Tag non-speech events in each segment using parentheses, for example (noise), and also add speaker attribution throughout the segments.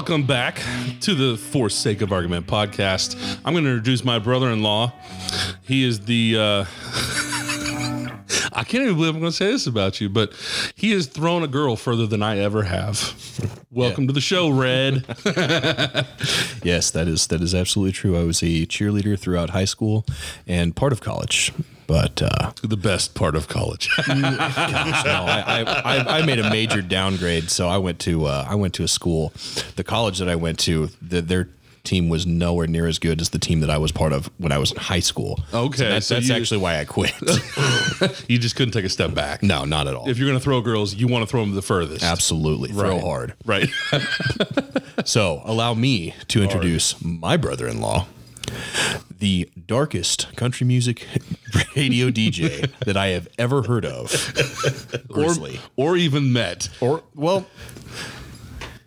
Speaker 1: Welcome back to the For Sake of Argument podcast. I'm going to introduce my brother in law. He is the. Uh, (laughs) I can't even believe I'm going to say this about you, but he has thrown a girl further than I ever have. Welcome to the show, Red. (laughs)
Speaker 2: Yes, that is that is absolutely true. I was a cheerleader throughout high school and part of college, but uh,
Speaker 1: the best part of college. (laughs)
Speaker 2: no, I, I, I, made a major downgrade. So I went to uh, I went to a school, the college that I went to, the, their team was nowhere near as good as the team that I was part of when I was in high school.
Speaker 1: Okay,
Speaker 2: so that's,
Speaker 1: so
Speaker 2: that's
Speaker 1: you-
Speaker 2: actually why I quit. (laughs)
Speaker 1: you just couldn't take a step back.
Speaker 2: no, not at all.
Speaker 1: If you're going to throw girls, you want to throw them the furthest.
Speaker 2: Absolutely, throw hard.
Speaker 1: Right. (laughs)
Speaker 2: So allow me to introduce my brother-in-law, the darkest country music (laughs) radio DJ that I have ever heard of. (laughs)
Speaker 1: or,
Speaker 2: Grizzly.
Speaker 1: or even met.
Speaker 2: Or well,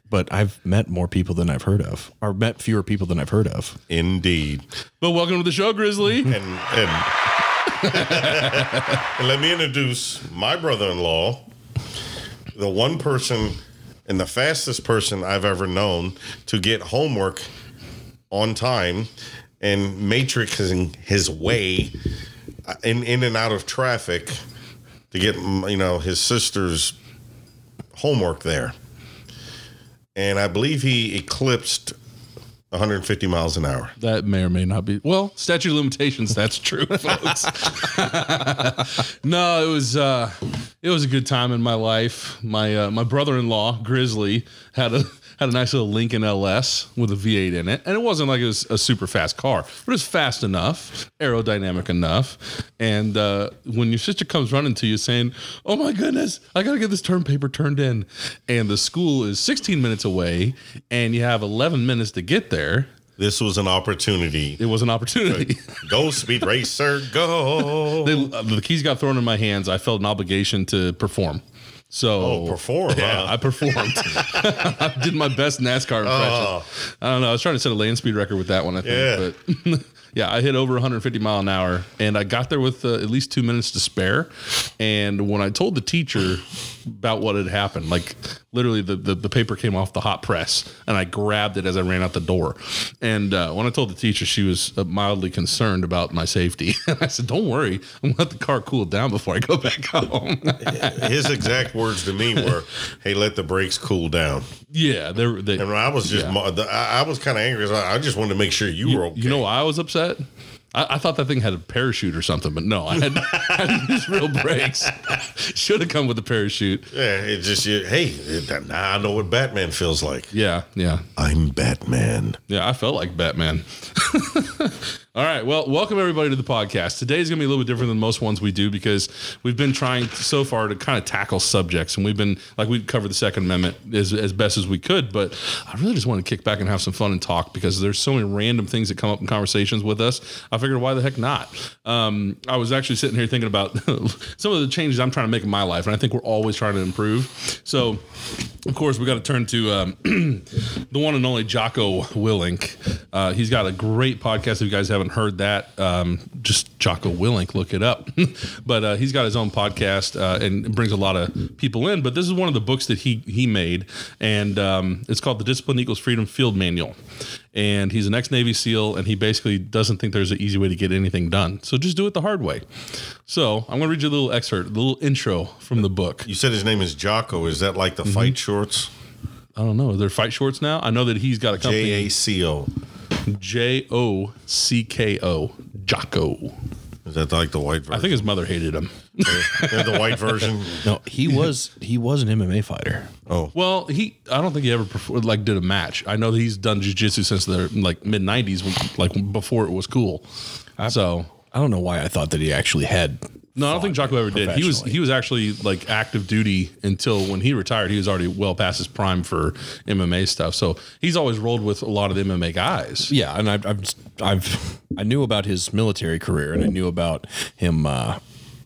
Speaker 2: but I've met more people than I've heard of, or met fewer people than I've heard of.
Speaker 3: Indeed.
Speaker 1: But welcome to the show, Grizzly.
Speaker 3: And and, (laughs) and let me introduce my brother-in-law, the one person and the fastest person I've ever known to get homework on time and matrixing his way uh, in in and out of traffic to get you know his sister's homework there. And I believe he eclipsed 150 miles an hour.
Speaker 1: That may or may not be. Well, statute of limitations. That's true, (laughs) folks. no, it was uh, it was a good time in my life. My uh, my brother-in-law Grizzly had a had a nice little Lincoln LS with a V8 in it, and it wasn't like it was a super fast car, but it was fast enough, aerodynamic enough. And uh, when your sister comes running to you saying, "Oh my goodness, I gotta get this term paper turned in," and the school is 16 minutes away, and you have 11 minutes to get there.
Speaker 3: This was an opportunity.
Speaker 1: It was an opportunity.
Speaker 3: Go, speed racer, go. (laughs)
Speaker 1: They, uh, the keys got thrown in my hands. I felt an obligation to perform. So
Speaker 3: Oh, perform, (laughs)
Speaker 1: Yeah,
Speaker 3: huh?
Speaker 1: I performed. (laughs) I did my best NASCAR impression.
Speaker 3: Oh.
Speaker 1: I don't know. I was trying to set a land speed record with that one. I think,
Speaker 3: Yeah.
Speaker 1: but (laughs) yeah, I hit over 150 mile an hour, and I got there with uh, at least two minutes to spare. And when I told the teacher about what had happened, like literally the, the, the paper came off the hot press, and I grabbed it as I ran out the door. And uh, when I told the teacher, she was uh, mildly concerned about my safety. (laughs) And I said, "Don't worry, I'm gonna let the car cool down before I go back home." (laughs)
Speaker 3: His exact words to me were, "Hey, let the brakes cool down."
Speaker 1: yeah, they're they.
Speaker 3: And I was just,
Speaker 1: Yeah.
Speaker 3: I, was kind of angry. I I just wanted to make sure you, were okay.
Speaker 1: You know why I was upset? I, I thought that thing had a parachute or something, but no, I had, (laughs) I had to use real brakes. (laughs) Should have come with a parachute.
Speaker 3: Yeah, it just, you, hey, it, now I know what Batman feels like.
Speaker 1: Yeah, yeah,
Speaker 3: I'm Batman.
Speaker 1: yeah. I felt like Batman. (laughs) All right. Well, welcome everybody to the podcast. Today is going to be a little bit different than most ones we do because we've been trying so far to kind of tackle subjects, and we've been like we've covered the Second Amendment as, as best as we could. But I really just want to kick back and have some fun and talk because there's so many random things that come up in conversations with us. I figured, why the heck not? Um, I was actually sitting here thinking about (laughs) some of the changes I'm trying to make in my life, and I think we're always trying to improve. So, of course, we got to turn to um, (clears throat) the one and only Jocko Willink. Uh, he's got a great podcast. If you guys haven't heard that, um, just Jocko Willink, look it up. (laughs) but uh, he's got his own podcast uh, and brings a lot of people in. But this is one of the books that he he made, and um, it's called The Discipline Equals Freedom Field Manual. And he's an ex Navy SEAL, and he basically doesn't think there's an easy way to get anything done. So just do it the hard way. So I'm going to read you a little excerpt, a little intro from the book.
Speaker 3: You said his name is Jocko. Is that like the
Speaker 1: Mm-hmm.
Speaker 3: fight shorts?
Speaker 1: I don't know. Are there fight shorts now? I know that he's got a
Speaker 3: J
Speaker 1: company.
Speaker 3: A C O.
Speaker 1: J O C K O. Jocko.
Speaker 3: Is that like the white version?
Speaker 1: I think his mother hated him.
Speaker 3: the white version. (laughs)
Speaker 2: No, he was he was an MMA fighter.
Speaker 3: Oh,
Speaker 1: Well, he I don't think he ever perfor- like did a match. I know that he's done jujitsu since the like mid '90s, like before it was cool. So
Speaker 2: I don't know why I thought that he actually had.
Speaker 1: No, I don't think Jocko ever did. He was he was actually like active duty until when he retired. He was already well past his prime for MMA stuff. So he's always rolled with a lot of the MMA guys.
Speaker 2: Yeah, and I've, I've I've I knew about his military career, and I knew about him uh,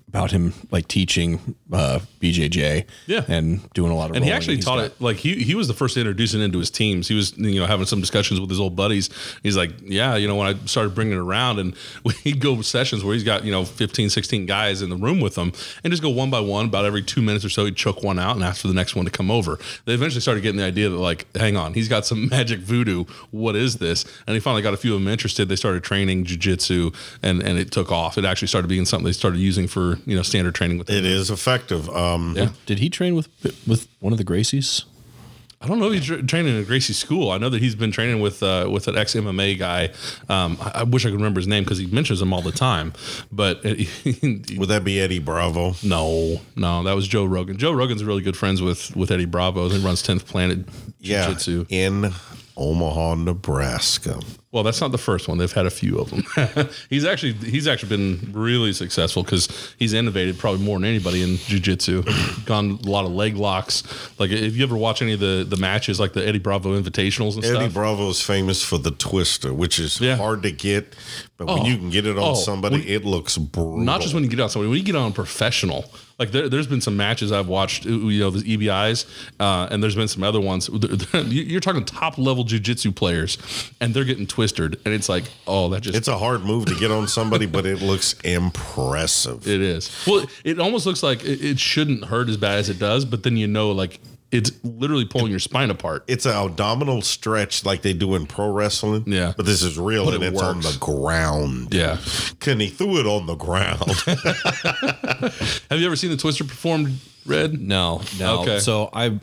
Speaker 2: about him like teaching uh, BJJ,
Speaker 1: Yeah.
Speaker 2: and doing a lot of.
Speaker 1: and he actually taught
Speaker 2: got-
Speaker 1: it like he he was the first to introduce it into his teams. He was you know having some discussions with his old buddies. He's like, yeah, you know, when I started bringing it around, and (laughs) he'd go sessions where he's got you know 15, 16 guys in the room with him, and just go one by one. About every two minutes or so, he'd choke one out and ask for the next one to come over. They eventually started getting the idea that like, hang on, he's got some (laughs) magic voodoo. What is this? And he finally got a few of them interested. They started training jujitsu, and and it took off. It actually started being something they started using for you know standard training with.
Speaker 3: It is effective. Um,
Speaker 1: Yeah.
Speaker 2: Did he train with with one of the Gracies?
Speaker 1: I don't know if he's tra- training in a Gracie School. I know that he's been training with uh, with an ex MMA guy. Um, I, I wish I could remember his name because he mentions him all the time. But uh, (laughs)
Speaker 3: Would that be Eddie Bravo?
Speaker 1: no, no, that was Joe Rogan. Joe Rogan's really good friends with with Eddie Bravo. He runs Tenth Planet Jiu-Jitsu.
Speaker 3: in Omaha, Nebraska.
Speaker 1: Well, that's not the first one. They've had a few of them. (laughs) he's actually he's actually been really successful because he's innovated probably more than anybody in jiu-jitsu. Gone a lot of leg locks. Like if you ever watch any of the the matches, like the Eddie Bravo Invitationals and
Speaker 3: Eddie
Speaker 1: stuff.
Speaker 3: Eddie Bravo is famous for the twister, which is
Speaker 1: Yeah.
Speaker 3: hard to get, but when
Speaker 1: Oh.
Speaker 3: you can get it on
Speaker 1: Oh.
Speaker 3: somebody,
Speaker 1: When-
Speaker 3: it looks brutal.
Speaker 1: not just when you get it on somebody, when you get on professional. Like there, there's been some matches I've watched, you know, the EBIs, uh, and there's been some other ones. You're talking top level jujitsu players, and they're getting twisted, and it's like, oh, that just
Speaker 3: It's a hard move to get on somebody, but it looks impressive.
Speaker 1: it is. Well, it almost looks like it, it shouldn't hurt as bad as it does, but then you know, like it's literally pulling your spine apart.
Speaker 3: it's an abdominal stretch like they do in pro wrestling.
Speaker 1: Yeah.
Speaker 3: But this is real
Speaker 1: But
Speaker 3: and
Speaker 1: it
Speaker 3: it's on the ground.
Speaker 1: Yeah.
Speaker 3: Can he threw it on the ground? (laughs)
Speaker 1: Have you ever seen the Twister performed, Red?
Speaker 2: No, no.
Speaker 1: Okay.
Speaker 2: So I,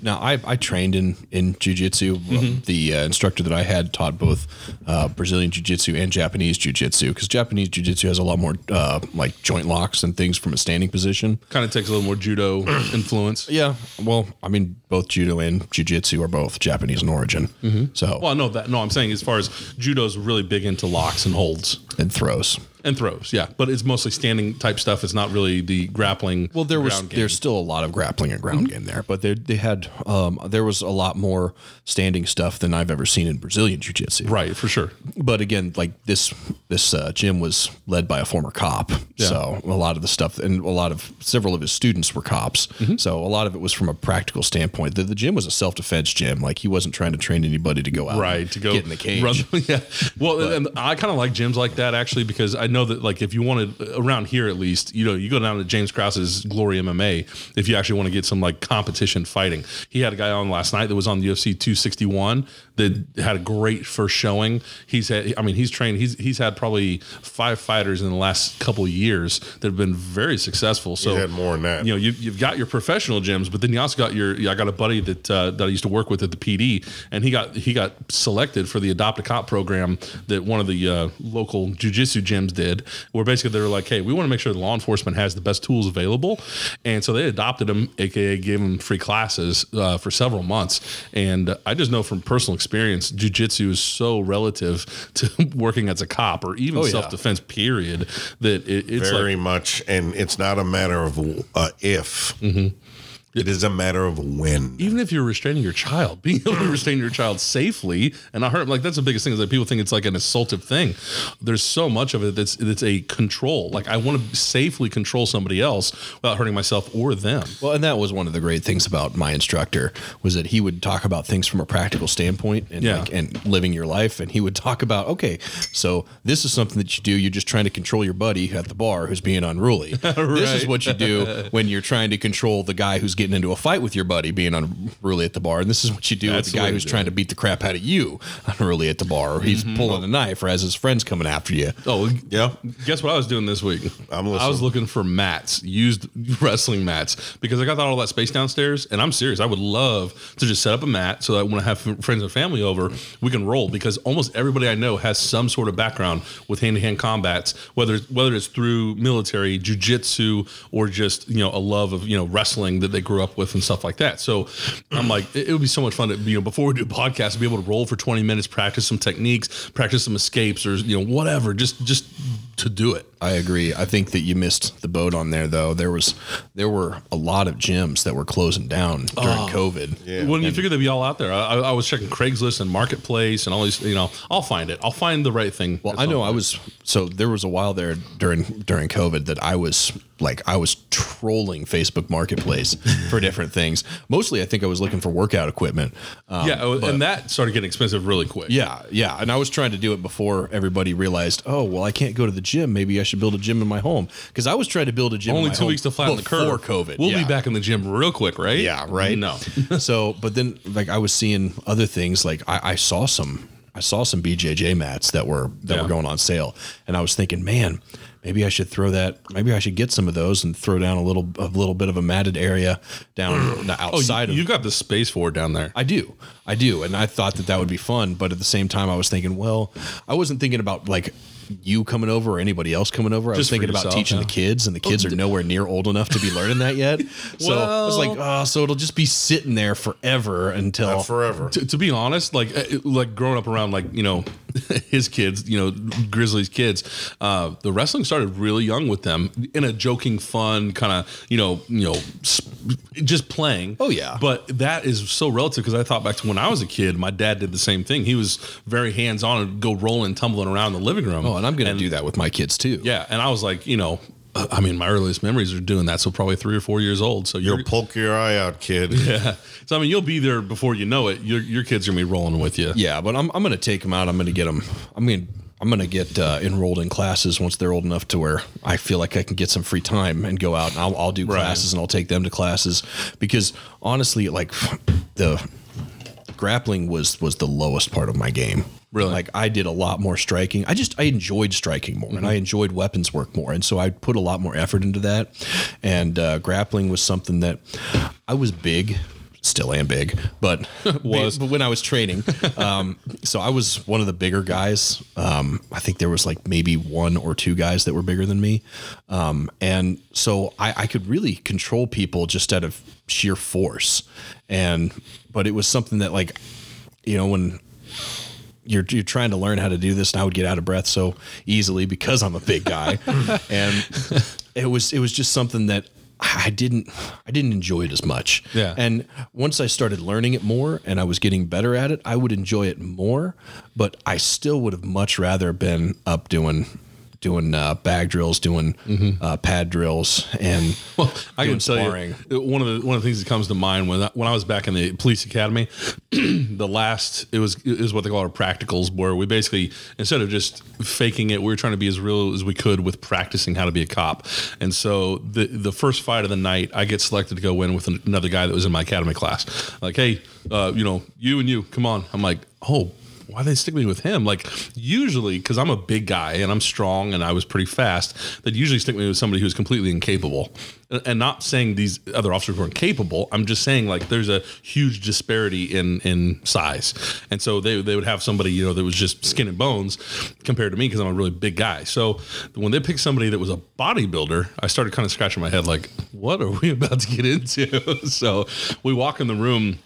Speaker 2: now I, I trained in in jujitsu.
Speaker 1: Mm-hmm.
Speaker 2: The uh, instructor that I had taught both uh, Brazilian jiu-jitsu and Japanese jiu-jitsu because Japanese jiu-jitsu has a lot more uh, like joint locks and things from a standing position.
Speaker 1: Kind of takes a little more judo (clears throat) influence.
Speaker 2: Yeah, well, I mean, both judo and jiu-jitsu are both Japanese in origin.
Speaker 1: Mm-hmm.
Speaker 2: So
Speaker 1: Well, no, that no, I'm saying as far as judo's really big into locks and holds.
Speaker 2: and throws.
Speaker 1: And throws. Yeah, but it's mostly standing type stuff. It's not really the grappling.
Speaker 2: Well, there was
Speaker 1: game.
Speaker 2: there's still a lot of grappling and ground game there, but they they had um, there was a lot more standing stuff than I've ever seen in Brazilian jiu-jitsu.
Speaker 1: right for sure.
Speaker 2: but again, like this this uh, gym was led by a former cop, so a lot of the stuff and a lot of several of his students were cops.
Speaker 1: Mm-hmm.
Speaker 2: So a lot of it was from a practical standpoint. The, the gym was a self defense gym; like he wasn't trying to train anybody to go out,
Speaker 1: right to go
Speaker 2: get in the cage.
Speaker 1: run- (laughs) yeah well and i kind of like gyms like that actually because i know that like if you wanted around here at least you know you go down to james krause's glory mma if you actually want to get some like competition fighting. He had a guy on last night that was on the ufc 261 that had a great first showing. He's had i mean he's trained he's he's had probably five fighters in the last couple years that have been very successful. So
Speaker 3: had more than that.
Speaker 1: you know you, you've got your professional gyms but then you also got your i got a buddy that uh, that i used to work with at the pd and he got he got selected for the adopt a cop program that one of the uh, local jujitsu gyms did where basically they were like hey we want to make sure the law enforcement has the best tools available and so they adopted him aka gave him free classes uh, for several months and i just know from personal experience jujitsu is so relative (laughs) to working as a cop or even
Speaker 2: Oh, yeah.
Speaker 1: self-defense period that it, it's
Speaker 3: Very
Speaker 1: like
Speaker 3: much. And it's not a matter of uh, if,
Speaker 1: Mm-hmm.
Speaker 3: It is a matter of when.
Speaker 1: even if you're restraining your child, (laughs) being able to restrain your child safely and I hurt, like that's the biggest thing is that people think it's like an assaultive thing. There's so much of it that's that's a control. Like I want to safely control somebody else without hurting myself or them.
Speaker 2: Well, and that was one of the great things about my instructor was that he would talk about things from a practical standpoint and
Speaker 1: Yeah.
Speaker 2: like, and living your life. And he would talk about, okay, so this is something that you do. You're just trying to control your buddy at the bar who's being unruly. (laughs) This is what you do when you're trying to control the guy who's getting into a fight with your buddy being unruly at the bar. And this is what you do
Speaker 1: That's
Speaker 2: with
Speaker 1: the
Speaker 2: the guy who's
Speaker 1: do
Speaker 2: trying to beat the crap out of you unruly at the bar, or he's mm-hmm. pulling a knife, or has his friends coming after you.
Speaker 1: Oh,
Speaker 3: Yeah.
Speaker 1: Guess what I was doing this week?
Speaker 3: I'm
Speaker 1: I was looking for mats, used (laughs) wrestling mats, because I got all that space downstairs, and I'm serious. I would love to just set up a mat so that when I have friends and family over, we can roll. Because almost everybody I know has some sort of background with hand-to-hand combats, whether whether it's through military, jujitsu, or just you know a love of you know wrestling that they grew up with and stuff like that. So I'm like, it, it would be so much fun to you know before we do a podcast, be able to roll for 20 minutes, practice some techniques, practice some escapes, or you know whatever. Just just to do it.
Speaker 2: I agree. I think that you missed the boat on there, though. There was there were a lot of gyms that were closing down during COVID.
Speaker 3: Yeah.
Speaker 1: When you figure they'd be all out there, I, I was checking Craigslist and Marketplace and all these. You know, I'll find it. I'll find the right thing.
Speaker 2: Well, I know I was so there was a while there during during COVID that I was like I was trolling Facebook Marketplace (laughs) for different things. Mostly, I think I was looking for workout equipment. Um,
Speaker 1: yeah, oh, and that started getting expensive really quick.
Speaker 2: yeah, yeah, and I was trying to do it before everybody realized. Oh, well, I can't go to the gym. Maybe I should build a gym in my home because I was trying to build a gym. in
Speaker 1: Only two weeks to flatten the curve.
Speaker 2: before COVID.
Speaker 1: We'll
Speaker 2: yeah.
Speaker 1: be back in the gym real quick, right?
Speaker 2: Yeah, right.
Speaker 1: No. (laughs)
Speaker 2: so, but then like I was seeing other things. Like I, I saw some, I saw some BJJ mats that were that
Speaker 1: Yeah.
Speaker 2: were going on sale, and I was thinking, man, maybe I should throw that. Maybe I should get some of those and throw down a little, a little bit of a matted area down (clears throat)
Speaker 1: Oh,
Speaker 2: outside
Speaker 1: you,
Speaker 2: of.
Speaker 1: you've got the space for it down there.
Speaker 2: I do, I do, and I thought that that would be fun. But at the same time, I was thinking, well, I wasn't thinking about like you coming over or anybody else coming over. I was
Speaker 1: Just for
Speaker 2: thinking about
Speaker 1: yourself,
Speaker 2: teaching
Speaker 1: yeah.
Speaker 2: the kids, and the kids are nowhere near old enough to be learning that yet. (laughs) So I was like, oh, so it'll just be sitting there forever until
Speaker 3: Not forever.
Speaker 1: to, to be honest, like uh, like growing up around like you know (laughs) his kids, you know Grizzly's kids, uh, the wrestling started really young with them in a joking, fun kind of you know you know sp- just playing.
Speaker 2: Oh, yeah.
Speaker 1: but that is so relative because I thought back to when I was a kid, my dad did the same thing. He was very hands on and go rolling, tumbling around the living room.
Speaker 2: Oh, and I'm going to do that with my kids too.
Speaker 1: yeah, and I was like, you know. uh, I mean, my earliest memories are doing that, so probably three or four years old. So you're,
Speaker 3: You'll poke your eye out, kid. (laughs)
Speaker 1: yeah. So I mean, you'll be there before you know it. Your your kids are gonna be rolling with you.
Speaker 2: Yeah, but I'm, I'm going to take them out. I'm going to get them. I mean, I'm going to get uh, enrolled in classes once they're old enough to where I feel like I can get some free time and go out and I'll, I'll do
Speaker 1: Right.
Speaker 2: classes and I'll take them to classes because honestly, like the grappling was was the lowest part of my game.
Speaker 1: Really?
Speaker 2: like I did a lot more striking. I just I enjoyed striking more and I enjoyed weapons work more, and so I put a lot more effort into that. And uh, grappling was something that I was big. Still am big, but (laughs)
Speaker 1: Was.
Speaker 2: but when I was training, (laughs) um, so I was one of the bigger guys. Um, I think there was like maybe one or two guys that were bigger than me, um, and so I, I could really control people just out of sheer force. And but it was something that like, you know, when you're you're trying to learn how to do this, and I would get out of breath so easily because I'm a big guy, (laughs) and it was it was just something that I didn't I didn't enjoy it as much.
Speaker 1: Yeah.
Speaker 2: And once I started learning it more and I was getting better at it, I would enjoy it more. But I still would have much rather been up doing doing uh, bag drills, doing uh, pad drills, and (laughs)
Speaker 1: Well, I can tell
Speaker 2: sparring.
Speaker 1: you one of the one of the things that comes to mind when I, when I was back in the police academy, (clears throat) the last it was it was what they call our practicals, where we basically instead of just faking it, we were trying to be as real as we could with practicing how to be a cop. And so the the first fight of the night, I get selected to go in with another guy that was in my academy class. Like, hey, uh, you know, you and you, come on. I'm like, oh why they stick me with him? Like usually, because I'm a big guy and I'm strong and I was pretty fast, they'd usually stick me with somebody who's completely incapable. And- not saying these other officers weren't capable. I'm just saying like there's a huge disparity in in size, and so they they would have somebody you know that was just skin and bones compared to me because I'm a really big guy. So when they picked somebody that was a bodybuilder, I started kind of scratching my head like, what are we (laughs) about to get into? (laughs) so we walk in the room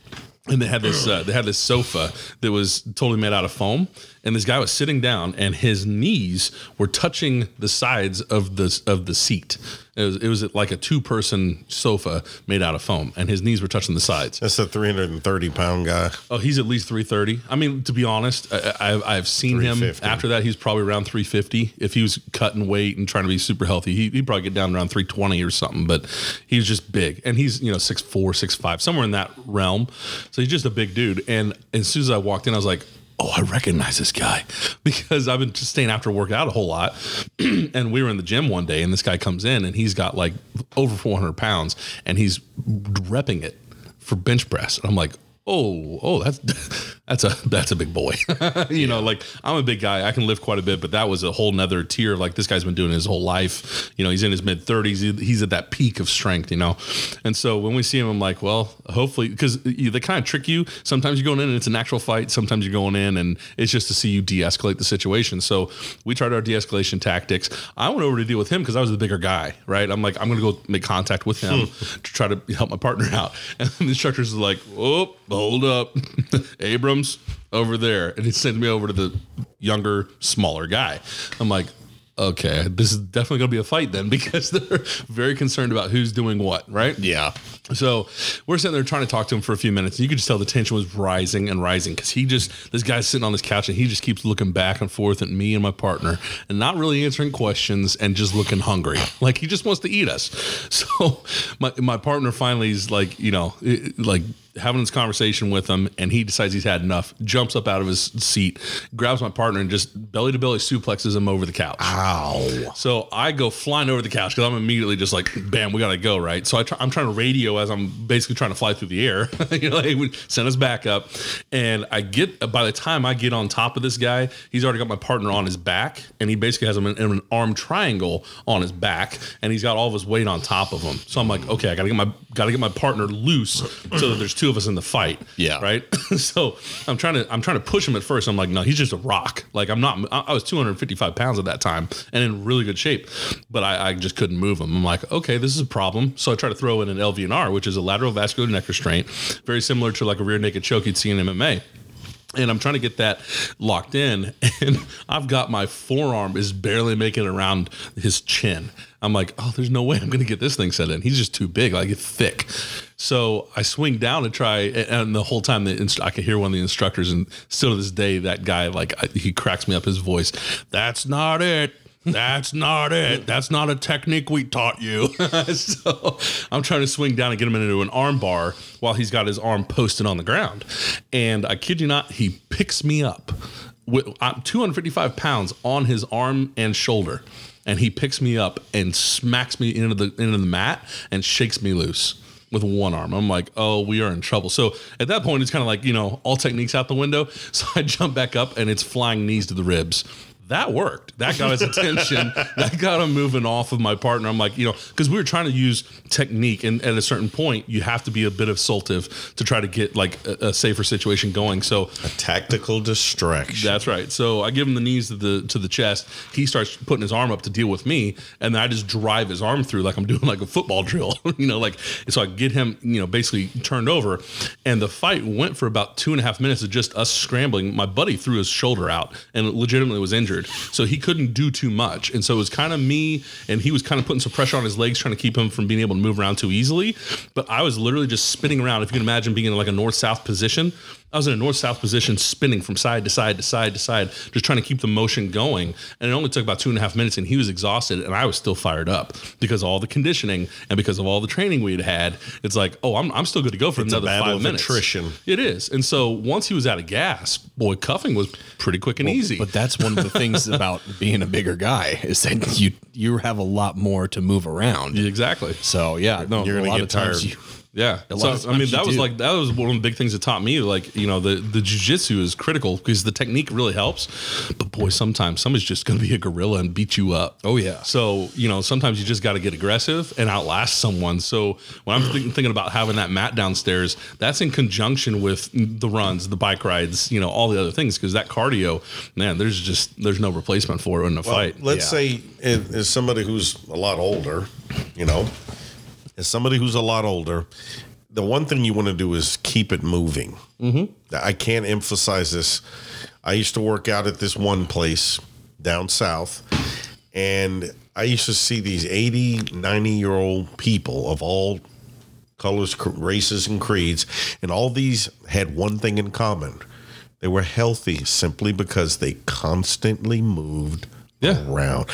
Speaker 1: and they had this uh, they had this sofa that was totally made out of foam and this guy was sitting down and his knees were touching the sides of the of the seat. It was, it was like a two person sofa made out of foam and his knees were touching the sides.
Speaker 3: That's a 330 pound guy.
Speaker 1: oh he's at least 330 i mean to be honest I, I, i've seen him after that he's probably around 350 if he was cutting weight and trying to be super healthy he, he'd probably get down around 320 or something but he's just big. And he's you know 6'4 6'5 somewhere in that realm. So he's just a big dude. And as soon as i walked in i was like oh i recognize this guy (laughs) because i've been staying after work out a whole lot. (clears throat) And we were in the gym one day and this guy comes in and he's got like over 400 pounds and he's repping it for bench press. And i'm like oh oh that's (laughs) that's a that's a big boy. (laughs) You know like i'm a big guy. I can lift quite a bit but that was a whole nother tier. Like this guy's been doing his whole life. You know he's in his mid 30s he's at that peak of strength you know? And so when we see him i'm like well hopefully because they kind of trick you. Sometimes you're going in and it's an actual fight. Sometimes you're going in and it's just to see you de-escalate the situation. So we tried our de-escalation tactics. I went over to deal with him because i was the bigger guy right? I'm like i'm gonna go make contact with him hmm. to try to help my partner (laughs) out. And the instructors are like oh hold up (laughs) over there and he sent me over to the younger smaller guy i'm like okay, this is definitely going to be a fight then (laughs) because they're very concerned about who's doing what, right?
Speaker 2: Yeah.
Speaker 1: So we're sitting there trying to talk to him for a few minutes. And you could just tell the tension was rising and rising because he just, this guy's sitting on this couch and he just keeps looking back and forth at me and my partner and not really answering questions and just looking hungry. (laughs) Like he just wants to eat us. (laughs) So my, my partner finally is like, you know, like having this conversation with him and he decides he's had enough, jumps up out of his seat, grabs my partner and just belly to belly suplexes him over the couch.
Speaker 2: Ow.
Speaker 1: So I go flying over the couch because I'm immediately just like, bam, we gotta go, right? So I try, I'm trying to radio as I'm basically trying to fly through the air. (laughs) you know, would send us back up, and I get by the time I get on top of this guy, he's already got my partner on his back, and he basically has him in, in an arm triangle on his back, and he's got all of his weight on top of him. So I'm like, okay, I gotta get my gotta get my partner loose so that there's two of us in the fight.
Speaker 2: Yeah.
Speaker 1: right. (laughs) so I'm trying to I'm trying to push him at first. I'm like, no, he's just a rock. Like I'm not. I I was 255 pounds at that time and in really good shape, but I, I just couldn't move him. I'm like, okay, this is a problem. So I try to throw in an LVNR, which is a lateral vascular neck restraint, very similar to like a rear naked choke you'd see in MMA and I'm trying to get that locked in, (laughs) and I've got my forearm is barely making around his chin. I'm like, oh, there's no way I'm to get this thing set in. He's just too big, like it's thick. So I swing down to try, and the whole time the inst- I could hear one of the instructors, and still to this day, that guy like I, he cracks me up his voice. That's not it. That's not it. That's not a technique we taught you. (laughs) so I'm trying to swing down and get him into an arm bar while he's got his arm posted on the ground. And I kid you not, he picks me up. With, I'm 255 pounds on his arm and shoulder. And he picks me up and smacks me into the into the mat and shakes me loose with one arm. I'm like, oh, we are in trouble. So at that point, it's kind of like, you know, all techniques out the window. (laughs) So I jump back up and it's flying knees to the ribs. That worked. That got his (laughs) attention. that got him moving off of my partner. I'm like, you know, because we were trying to use technique, and at a certain point, you have to be a bit assaultive to try to get like a, a safer situation going. So a
Speaker 3: Tactical distraction.
Speaker 1: that's right. So I give him the knees to the to the chest. He starts putting his arm up to deal with me, and then I just drive his arm through like I'm doing like a football (laughs) drill. you know, like so I get him, you know, basically turned over, and the fight went for about two and a half minutes of just us scrambling. My buddy threw his shoulder out and legitimately was injured, so he couldn't do too much, and so it was kind of me, and he was kind of putting some pressure on his legs, trying to keep him from being able to move around too easily. But I was literally just spinning around. If you can imagine being in like a north south position. I was in a north south position, spinning from side to side to side to side, just trying to keep the motion going. And it only took about two and a half minutes, and he was exhausted, and I was still fired up because of all the conditioning and because of all the training we'd had. It's like, oh, I'm, I'm still good to go for
Speaker 3: It's
Speaker 1: another five
Speaker 3: of
Speaker 1: minutes.
Speaker 3: attrition.
Speaker 1: It is. And so once he was out of gas, boy, cuffing was pretty quick and easy.
Speaker 2: But that's one of the things (laughs) about being a bigger guy is that you you have a lot more to move around.
Speaker 1: exactly.
Speaker 2: So yeah, no,
Speaker 3: You're
Speaker 2: a
Speaker 3: gonna
Speaker 2: lot
Speaker 3: get tired.
Speaker 2: you-
Speaker 1: Yeah. So I mean, that was
Speaker 2: do.
Speaker 1: like that was one of the big things that taught me. Like you know, the the jujitsu is critical because the technique really helps. But boy, sometimes somebody's just going to be a gorilla and beat you up.
Speaker 2: Oh, yeah.
Speaker 1: So you know, sometimes you just got to get aggressive and outlast someone. So when I'm thinking, thinking about having that mat downstairs, that's in conjunction with the runs, the bike rides, you know, all the other things. Because that cardio, man, there's just there's no replacement for it in a
Speaker 3: Well,
Speaker 1: fight.
Speaker 3: let's
Speaker 2: Yeah.
Speaker 3: say as as somebody who's a lot older, you know, as somebody who's a lot older, the one thing you want to do is keep it moving. Mm-hmm. I can't emphasize this. I used to work out at this one place down south, and I used to see these 80, 90 year old people of all colors, races, and creeds, and all these had one thing in common. They were healthy simply because they constantly moved
Speaker 1: Yeah.
Speaker 3: around.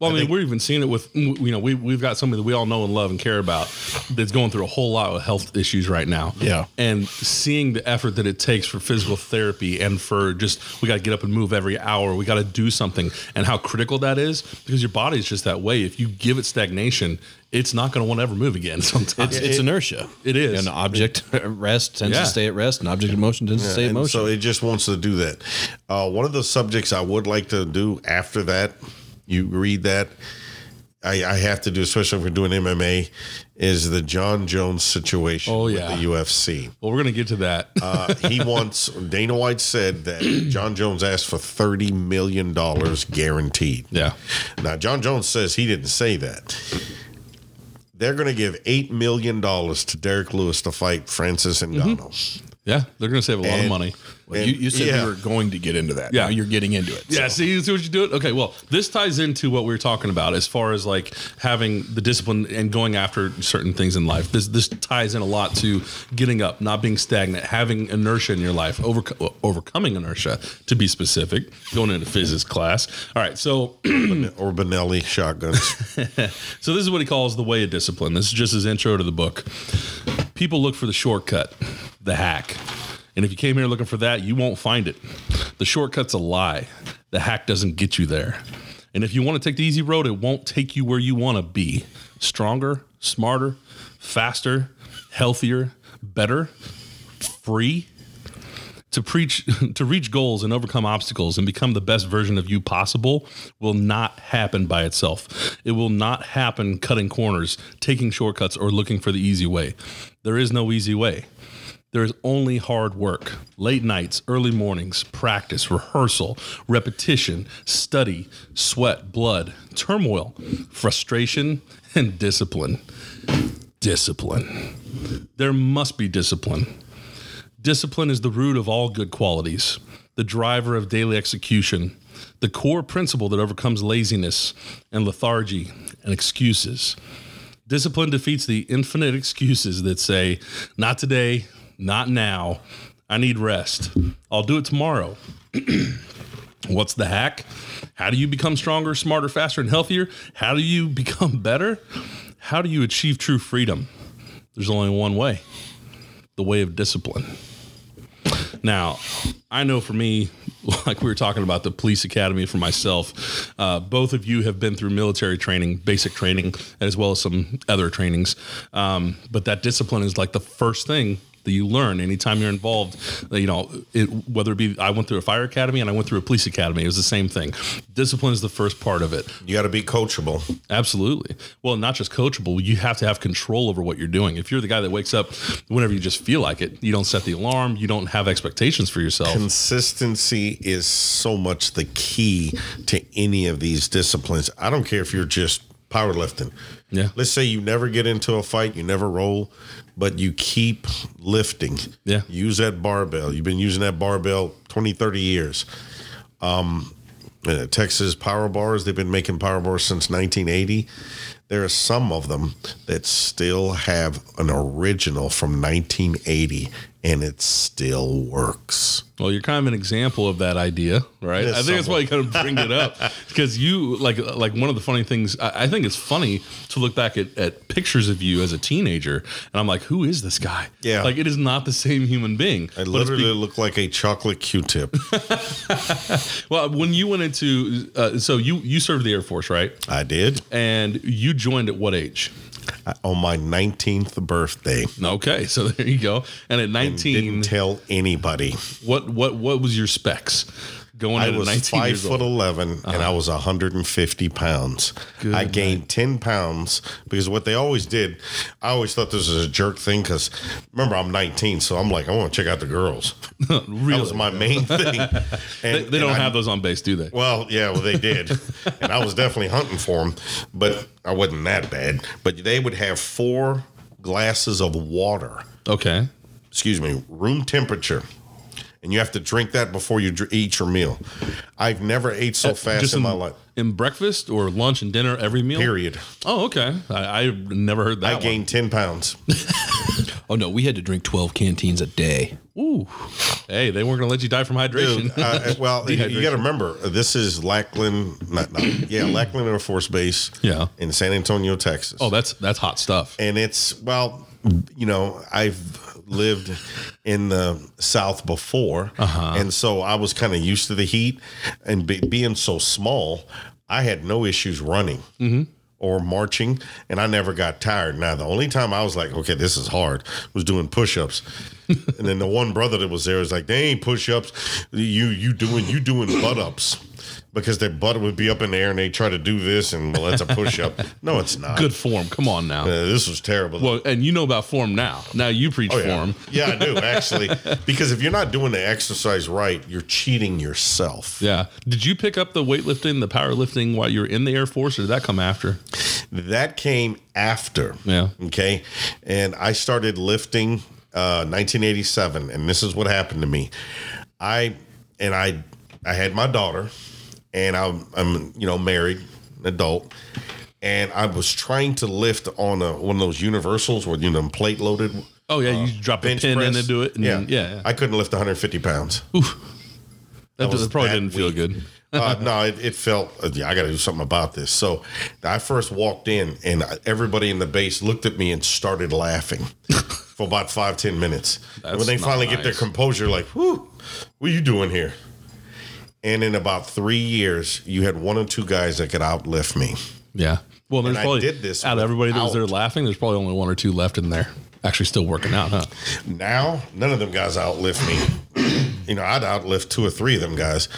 Speaker 1: Well, I mean, we're even seeing it with you know we we've got somebody that we all know and love and care about that's going through a whole lot of health issues right now.
Speaker 2: Yeah.
Speaker 1: and seeing the effort that it takes for physical therapy and for just we got to get up and move every hour. We got to do something, and how critical that is because your body is just that way. If you give it stagnation, it's not going to want to ever move again. (laughs) Sometimes
Speaker 2: It's, it's inertia.
Speaker 1: It is.
Speaker 2: An object at (laughs) rest tends
Speaker 1: Yeah.
Speaker 2: to stay at rest. An object of motion tends to stay in
Speaker 3: and
Speaker 2: motion.
Speaker 3: so it just wants to do that. Uh, one of the subjects I would like to do after that, you read that. I, I have to do, especially if we're doing MMA, is the Jon Jones situation
Speaker 1: Oh,
Speaker 3: with
Speaker 1: yeah.
Speaker 3: the UFC.
Speaker 1: well, we're going to get to that.
Speaker 3: Uh, he (laughs) wants Dana White said that Jon Jones asked for thirty million dollars guaranteed.
Speaker 1: yeah,
Speaker 3: Now Jon Jones says he didn't say that. They're going to give eight million dollars to Derrick Lewis to fight Francis
Speaker 1: Mm-hmm.
Speaker 3: Ngannou.
Speaker 1: Yeah, they're going to save a lot of money.
Speaker 2: Well, you, you said
Speaker 3: Yeah.
Speaker 2: you were going to get into that.
Speaker 1: Yeah.
Speaker 2: Now you're getting into it.
Speaker 1: Yeah,
Speaker 2: so.
Speaker 1: see, see what you do it. Okay, well, this ties into what we were talking about as far as like having the discipline and going after certain things in life. This this ties in a lot to getting up, not being stagnant, having inertia in your life, overco- overcoming inertia. To be specific, going into physics class. All right, so
Speaker 3: or (clears throat) Benelli shotguns. (laughs)
Speaker 1: so this is what he calls the way of discipline. This is just his intro to the book. People look for the shortcut, the hack. And if you came here looking for that, you won't find it. The shortcut's a lie. The hack doesn't get you there. And if you want to take the easy road, it won't take you where you want to be. Stronger, smarter, faster, healthier, better, free to preach (laughs) to reach goals and overcome obstacles and become the best version of you possible will not happen by itself. It will not happen cutting corners, taking shortcuts or looking for the easy way. There is no easy way. There is only hard work, late nights, early mornings, practice, rehearsal, repetition, study, sweat, blood, turmoil, frustration, and discipline. Discipline. There must be discipline. Discipline is the root of all good qualities, the driver of daily execution, the core principle that overcomes laziness and lethargy and excuses. Discipline defeats the infinite excuses that say, not today, not now, I need rest, I'll do it tomorrow. (clears throat) What's the hack? How do you become stronger, smarter, faster, and healthier? How do you (laughs) become better? How do you achieve true freedom? There's only one way the way of discipline. Now, I know for me, (laughs) like we were talking about the police academy for myself, uh, both of you have been through military training, basic training, as well as some other trainings. Um, but that discipline is like the first thing that you learn anytime you're involved. uh, You know, it, whether it be I went through a fire academy and I went through a police academy, it was the same thing. Discipline is the first part of it.
Speaker 3: You got to be coachable.
Speaker 1: Absolutely. Well, not just coachable, you have to have control over what you're doing. If you're the guy that wakes up whenever you just feel like it, you don't set the alarm, you don't have expectations for yourself.
Speaker 3: Consistency is so much the key to any of these disciplines. I don't care if you're just powerlifting.
Speaker 1: Yeah.
Speaker 3: Let's say you never get into a fight, you never roll, but you keep lifting.
Speaker 1: Yeah.
Speaker 3: Use that barbell. You've been using that barbell 20, 30 years. Um, uh, Texas power bars, they've been making power bars since 1980. There are some of them that still have an original from 1980 and it still works.
Speaker 1: Well, you're kind of an example of that idea, right?
Speaker 3: Yeah,
Speaker 1: I think that's why you kind of bring it up (laughs) because you like like one of the funny things. I, I think it's funny to look back at, at pictures of you as a teenager, and I'm like, who is this guy?
Speaker 3: Yeah.
Speaker 1: like it is not the same human being.
Speaker 3: I literally
Speaker 1: be-
Speaker 3: look like a chocolate Q-tip. (laughs)
Speaker 1: well, when you went into uh, so you you served the Air Force, right?
Speaker 3: I did
Speaker 1: And you joined at what age?
Speaker 3: Uh, on my 19th birthday.
Speaker 1: Okay, so there you go. And at 19,
Speaker 3: Didn't tell anybody.
Speaker 1: what what what was your specs going
Speaker 3: I was
Speaker 1: 19
Speaker 3: five foot
Speaker 1: old?
Speaker 3: 11 and uh-huh. I was 150 pounds.
Speaker 1: Good
Speaker 3: I gained 10 pounds because what they always did, I always thought this was a jerk thing because remember, I'm 19, so I'm like, I want to check out the girls.
Speaker 1: really? (laughs)
Speaker 3: That was my main (laughs) thing. And,
Speaker 1: they, they don't
Speaker 3: I-
Speaker 1: have those on base, do they?
Speaker 3: Well, yeah, well, they did. (laughs) and I was definitely hunting for them, but I wasn't that bad. But they would have four glasses of water,
Speaker 1: Okay.
Speaker 3: excuse me, room temperature. And you have to drink that before you dr- eat your meal. I've never ate so fast
Speaker 1: Uh, Just
Speaker 3: in, my life.
Speaker 1: in breakfast or lunch and dinner every meal.
Speaker 3: Period.
Speaker 1: Oh, okay. I, I've never heard that.
Speaker 3: I
Speaker 1: one.
Speaker 3: gained 10 pounds. (laughs)
Speaker 2: Oh no, we had to drink twelve canteens a day.
Speaker 1: Ooh. Hey, they weren't going to let you die from hydration.
Speaker 3: Dude, uh, (laughs) well, you, got to remember, uh, this is Lackland, not, not, yeah, (clears throat) Lackland Air Force Base
Speaker 1: Yeah.
Speaker 3: in San Antonio, Texas.
Speaker 1: oh, that's that's hot stuff.
Speaker 3: and it's well you know i've lived in the south before. Uh-huh. And so i was kind of used to the heat. And be, being so small i had no issues running mm-hmm. or marching and i never got tired. Now the only time i was like okay this is hard was doing push-ups. (laughs) And then the one brother that was there was like they ain't push-ups. You you doing you doing butt-ups because their butt would be up in the air and they try to do this and well that's a push-up (laughs) no it's not
Speaker 1: Good form. Come on now.
Speaker 3: uh, this was terrible.
Speaker 1: Well, and you know about form now. Now you preach
Speaker 3: Oh, yeah.
Speaker 1: form.
Speaker 3: yeah, I do (laughs) actually. Because if you're not doing the exercise right, you're cheating yourself.
Speaker 1: Yeah. Did you pick up the weightlifting, the powerlifting while you were in the Air Force, or did that come after?
Speaker 3: That came after.
Speaker 1: Yeah.
Speaker 3: Okay. And I started lifting uh, 1987, and this is what happened to me. I and I I had my daughter, and I'm I'm you know married, adult, and I was trying to lift on a, one of those universals where you know plate loaded.
Speaker 1: Oh yeah, you drop a pin
Speaker 3: press.
Speaker 1: in and do it. And
Speaker 3: yeah.
Speaker 1: then, yeah, yeah.
Speaker 3: I couldn't lift 150 pounds.
Speaker 1: that,
Speaker 3: was
Speaker 1: that probably
Speaker 3: that
Speaker 1: didn't feel good. (laughs)
Speaker 3: uh, no, it, it felt, uh, yeah, I got to do something about this. So I first walked in, and everybody in the base looked at me and started laughing (laughs) for about five, ten minutes. when they finally get their composure, like, whew, what are you doing here? And in about three years, you had one or two guys that could outlift me.
Speaker 1: Yeah. Well, there's
Speaker 3: I
Speaker 1: probably
Speaker 3: did this
Speaker 1: out of everybody that was there laughing. There's probably only one or two left in there actually still working out, huh?
Speaker 3: Now, none of them guys outlift me. (clears throat) you know, I'd outlift two or three of them guys.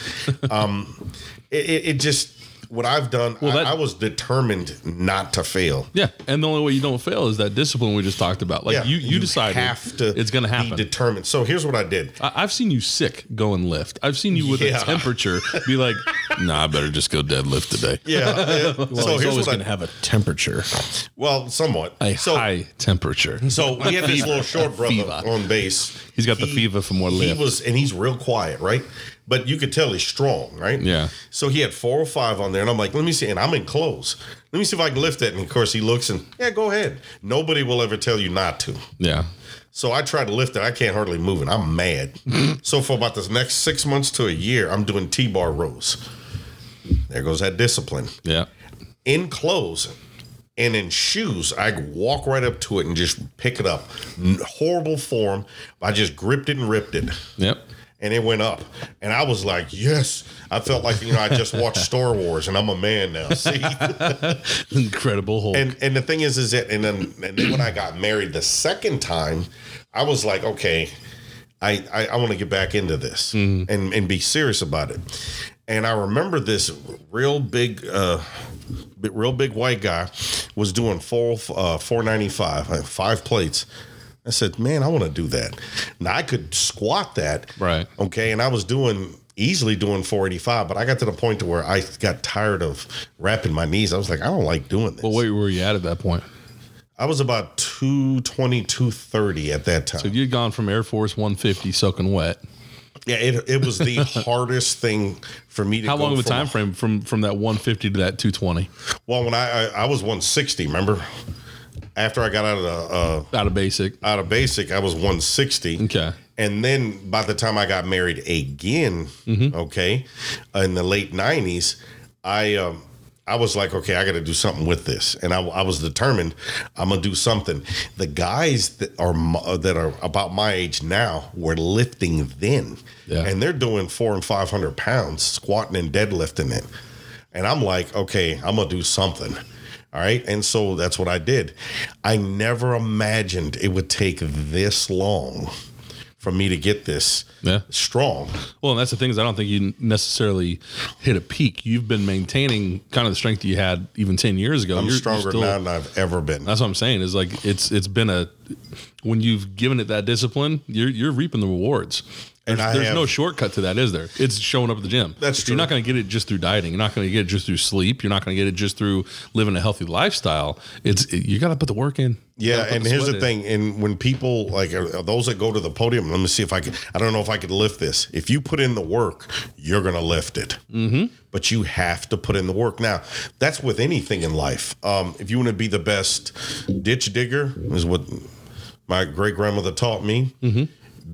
Speaker 3: Um, (laughs) it, it, it just, what I've done, I,
Speaker 1: that-
Speaker 3: I was determined not to fail.
Speaker 1: Yeah, and the only way you don't fail is that discipline we just talked about. Like
Speaker 3: Yeah,
Speaker 1: you, you, decided
Speaker 3: have to
Speaker 1: it's going to happen.
Speaker 3: Be determined. So here's what I did.
Speaker 1: I, I've seen you sick go and lift. I've seen you with
Speaker 3: Yeah.
Speaker 1: a temperature be like, (laughs) "Nah, I better just go deadlift today."
Speaker 3: Yeah. (laughs)
Speaker 2: Well,
Speaker 3: so
Speaker 2: he's
Speaker 3: here's
Speaker 2: always going to have a temperature.
Speaker 3: well, somewhat.
Speaker 1: A
Speaker 3: so
Speaker 1: high temperature.
Speaker 3: so we had this (laughs) little short brother on base.
Speaker 1: He's got the fever for more lift.
Speaker 3: He was, and he's real quiet, right? But you could tell he's strong, right?
Speaker 1: Yeah.
Speaker 3: So he had four or five on there, and I'm like, let me see, and I'm in clothes. Let me see if I can lift that. And of course, he looks and yeah, go ahead. Nobody will ever tell you not to.
Speaker 1: Yeah.
Speaker 3: So I try to lift it. I can't hardly move it. I'm mad. (laughs) so for about this next six months to a year, I'm doing T-bar rows. There goes that discipline.
Speaker 1: Yeah.
Speaker 3: In clothes and in shoes, I walk right up to it and just pick it up. Horrible form. I just gripped it and ripped it.
Speaker 1: Yep.
Speaker 3: And it went up. And I was like, yes. I felt like, you know, I just watched (laughs) Star Wars and I'm a man now. See? (laughs)
Speaker 1: Incredible Hulk.
Speaker 3: And and the thing is, is that and then and then when I got married the second time, I was like, okay, I I, I want to get back into this and and be serious about it. And I remember this real big, uh, real big white guy was doing four uh, four ninety five, five plates. I said, man, I want to do that. Now I could squat that,
Speaker 1: Right.
Speaker 3: Okay, and I was doing easily doing 485, but I got to the point to where I got tired of wrapping my knees. I was like, I don't like doing this.
Speaker 1: well, where were you at at that point?
Speaker 3: I was about 220, 230 at that time.
Speaker 1: So you'd gone from Air Force 150 soaking wet.
Speaker 3: yeah, it, it was the (laughs) hardest thing for me to
Speaker 1: How long of a time frame from from that 150 to that 220
Speaker 3: Well, when I, I I was 160, remember? After I got out of the uh,
Speaker 1: out of basic?
Speaker 3: out of basic, I was 160.
Speaker 1: Okay.
Speaker 3: And then by the time I got married again,
Speaker 1: Mm-hmm.
Speaker 3: okay, in the late 90s, I um I was like, okay, I got to do something with this, and I, I was determined I'm gonna do something. The guys that are uh, that are about my age now were lifting then,
Speaker 1: Yeah.
Speaker 3: and they're doing four and five hundred pounds, squatting and deadlifting it, and I'm like, okay, I'm gonna do something. All right. And so that's what I did. I never imagined it would take this long for me to get this
Speaker 1: Yeah.
Speaker 3: strong.
Speaker 1: Well, and that's the thing is I don't think you necessarily hit a peak. You've been maintaining kind of the strength you had even 10 years ago.
Speaker 3: I'm
Speaker 1: You're- you're
Speaker 3: stronger
Speaker 1: still-
Speaker 3: now than I've ever been.
Speaker 1: That's what I'm saying. Is like it's it's been a when you've given it that discipline, you're you're reaping the rewards. There's,
Speaker 3: And I
Speaker 1: there's
Speaker 3: have-
Speaker 1: no shortcut to that, is there? It's showing up at the gym.
Speaker 3: That's true.
Speaker 1: You're not going to get it just through dieting. You're not going to get it just through sleep. You're not going to get it just through living a healthy lifestyle. It's you got to put the work in.
Speaker 3: Yeah, and here's the
Speaker 1: in.
Speaker 3: thing. And when people like uh, those that go to the podium, let me see if I can. I don't know if I could lift this. If you put in the work, you're gonna lift it. Mm-hmm. But you have to put in the work. Now, that's with anything in life. Um, if you want to be the best ditch digger, is what my great grandmother taught me. Mm-hmm.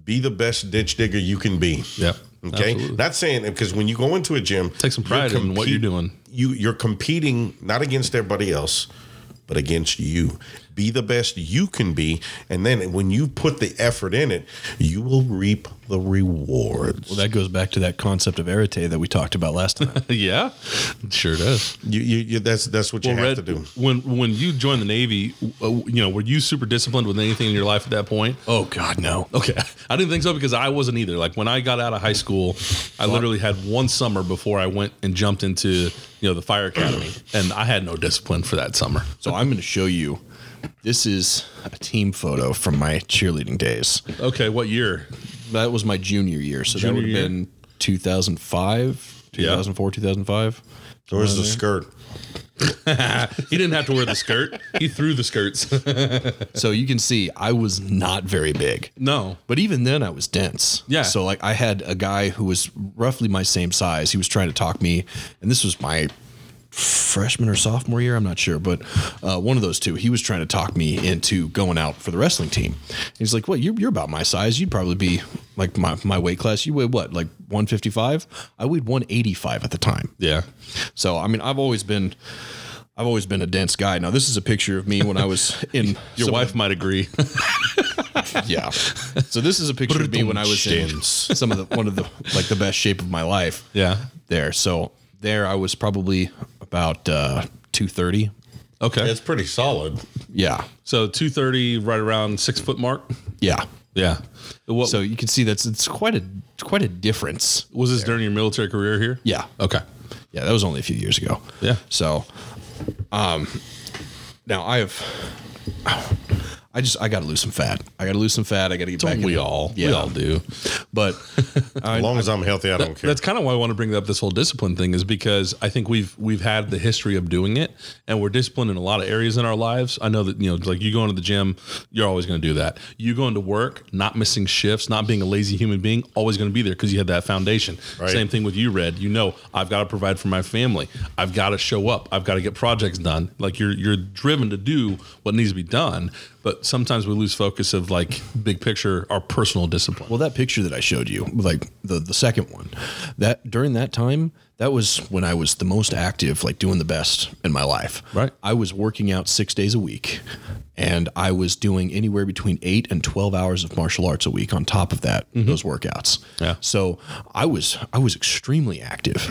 Speaker 3: Be the best ditch digger you can be.
Speaker 1: Yep.
Speaker 3: Okay,
Speaker 1: Absolutely.
Speaker 3: not saying because when you go into a gym,
Speaker 1: Take some pride in what you're doing.
Speaker 3: You you're competing not against everybody else, but against you. Be the best you can be, and then when you put the effort in it, you will reap the rewards.
Speaker 2: Well, that goes back to that concept of arete that we talked about last time. (laughs)
Speaker 1: yeah, sure does.
Speaker 3: you, you, you that's that's what you have
Speaker 1: Red,
Speaker 3: to do.
Speaker 1: when when you joined the Navy, uh, you know, were you super disciplined with anything in your life at that point?
Speaker 2: oh God, no.
Speaker 1: Okay. (laughs) I didn't think so because I wasn't either. Like when I got out of high school, I literally had one summer before I went and jumped into, you know, the fire academy and I had no discipline for that summer.
Speaker 2: So I'm going to show you. This is a team photo from my cheerleading days.
Speaker 1: Okay, what year?
Speaker 2: That was my junior year, so
Speaker 1: Junior
Speaker 2: that would have been 2005,
Speaker 1: Yeah.
Speaker 2: 2004, 2005.
Speaker 3: Where's the skirt? (laughs)
Speaker 1: He didn't have to wear the skirt. He threw the skirts. (laughs)
Speaker 2: So you can see I was not very big.
Speaker 1: no.
Speaker 2: But even then, I was dense.
Speaker 1: Yeah.
Speaker 2: So like, I had a guy who was roughly my same size. He was trying to talk me, and this was my freshman or sophomore year. I'm not sure, but uh, one of those two. He was trying to talk me into going out for the wrestling team. He's like, "Well, you're you're about my size. You'd probably be like my my weight class. You weigh what, like 155? I weighed 185 at the time.
Speaker 1: Yeah.
Speaker 2: So I mean, I've always been." I've always been a dense guy. Now this is a picture of me when I was (laughs) in
Speaker 1: Your
Speaker 2: some
Speaker 1: wife might agree. (laughs)
Speaker 2: yeah. So this is a picture of me when I was in (laughs) some of the one of the like the best shape of my life.
Speaker 1: yeah.
Speaker 2: There. So there I was probably about uh 230.
Speaker 1: Okay.
Speaker 3: It's pretty solid.
Speaker 2: Yeah.
Speaker 1: so 230, right around six foot mark.
Speaker 2: Yeah.
Speaker 1: Yeah. What,
Speaker 2: So you can see that's it's quite a quite a difference.
Speaker 1: was this during your military career here?
Speaker 2: Yeah.
Speaker 1: Okay.
Speaker 2: Yeah, that was only a few years ago.
Speaker 1: Yeah.
Speaker 2: So um now I have I just I got to lose some fat. I got to lose some fat. I got to get back.
Speaker 1: we all?
Speaker 2: Yeah.
Speaker 1: We all do.
Speaker 2: But (laughs)
Speaker 3: As long as I'm healthy, I don't care.
Speaker 1: That's kind of why I want to bring up this whole discipline thing is because I think we've we've had the history of doing it and we're disciplined in a lot of areas in our lives. I know that you know like you going to the gym, you're always going to do that. You going to work, not missing shifts, not being a lazy human being, always going to be there because you had that foundation.
Speaker 3: Right.
Speaker 1: Same thing with you, Red. You know, I've got to provide for my family. I've got to show up. I've got to get projects done. Like you're you're driven to do what needs to be done, but sometimes we lose focus of like big picture, our personal discipline.
Speaker 2: Well, that picture that I showed you, like the the second one, that during that time, that was when I was the most active, like doing the best in my life.
Speaker 1: Right.
Speaker 2: I was working out six days a week, and I was doing anywhere between eight and twelve hours of martial arts a week on top of that, mm-hmm. those workouts.
Speaker 1: Yeah.
Speaker 2: So I was I was extremely active,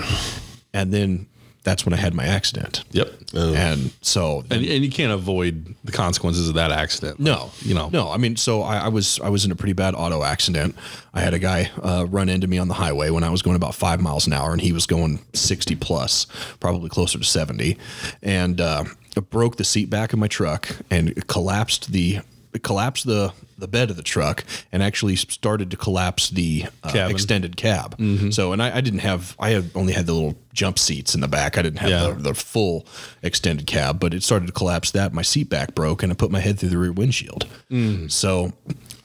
Speaker 2: and then that's when I had my accident.
Speaker 1: Yep.
Speaker 2: And so
Speaker 1: and, and you can't avoid the consequences of that accident.
Speaker 2: no,
Speaker 1: you know,
Speaker 2: no. I mean, so I, I was I was in a pretty bad auto accident. I had a guy uh, run into me on the highway when I was going about five miles an hour, and he was going sixty plus, probably closer to seventy, and uh, it broke the seat back of my truck and collapsed the collapsed the the bed of the truck and actually started to collapse the uh, extended cab.
Speaker 1: Mm-hmm.
Speaker 2: So, and I, I didn't have, I had only had the little jump seats in the back. I didn't have
Speaker 1: Yeah.
Speaker 2: the, the full extended cab, but it started to collapse that. My seat back broke and I put my head through the rear windshield.
Speaker 1: Mm.
Speaker 2: So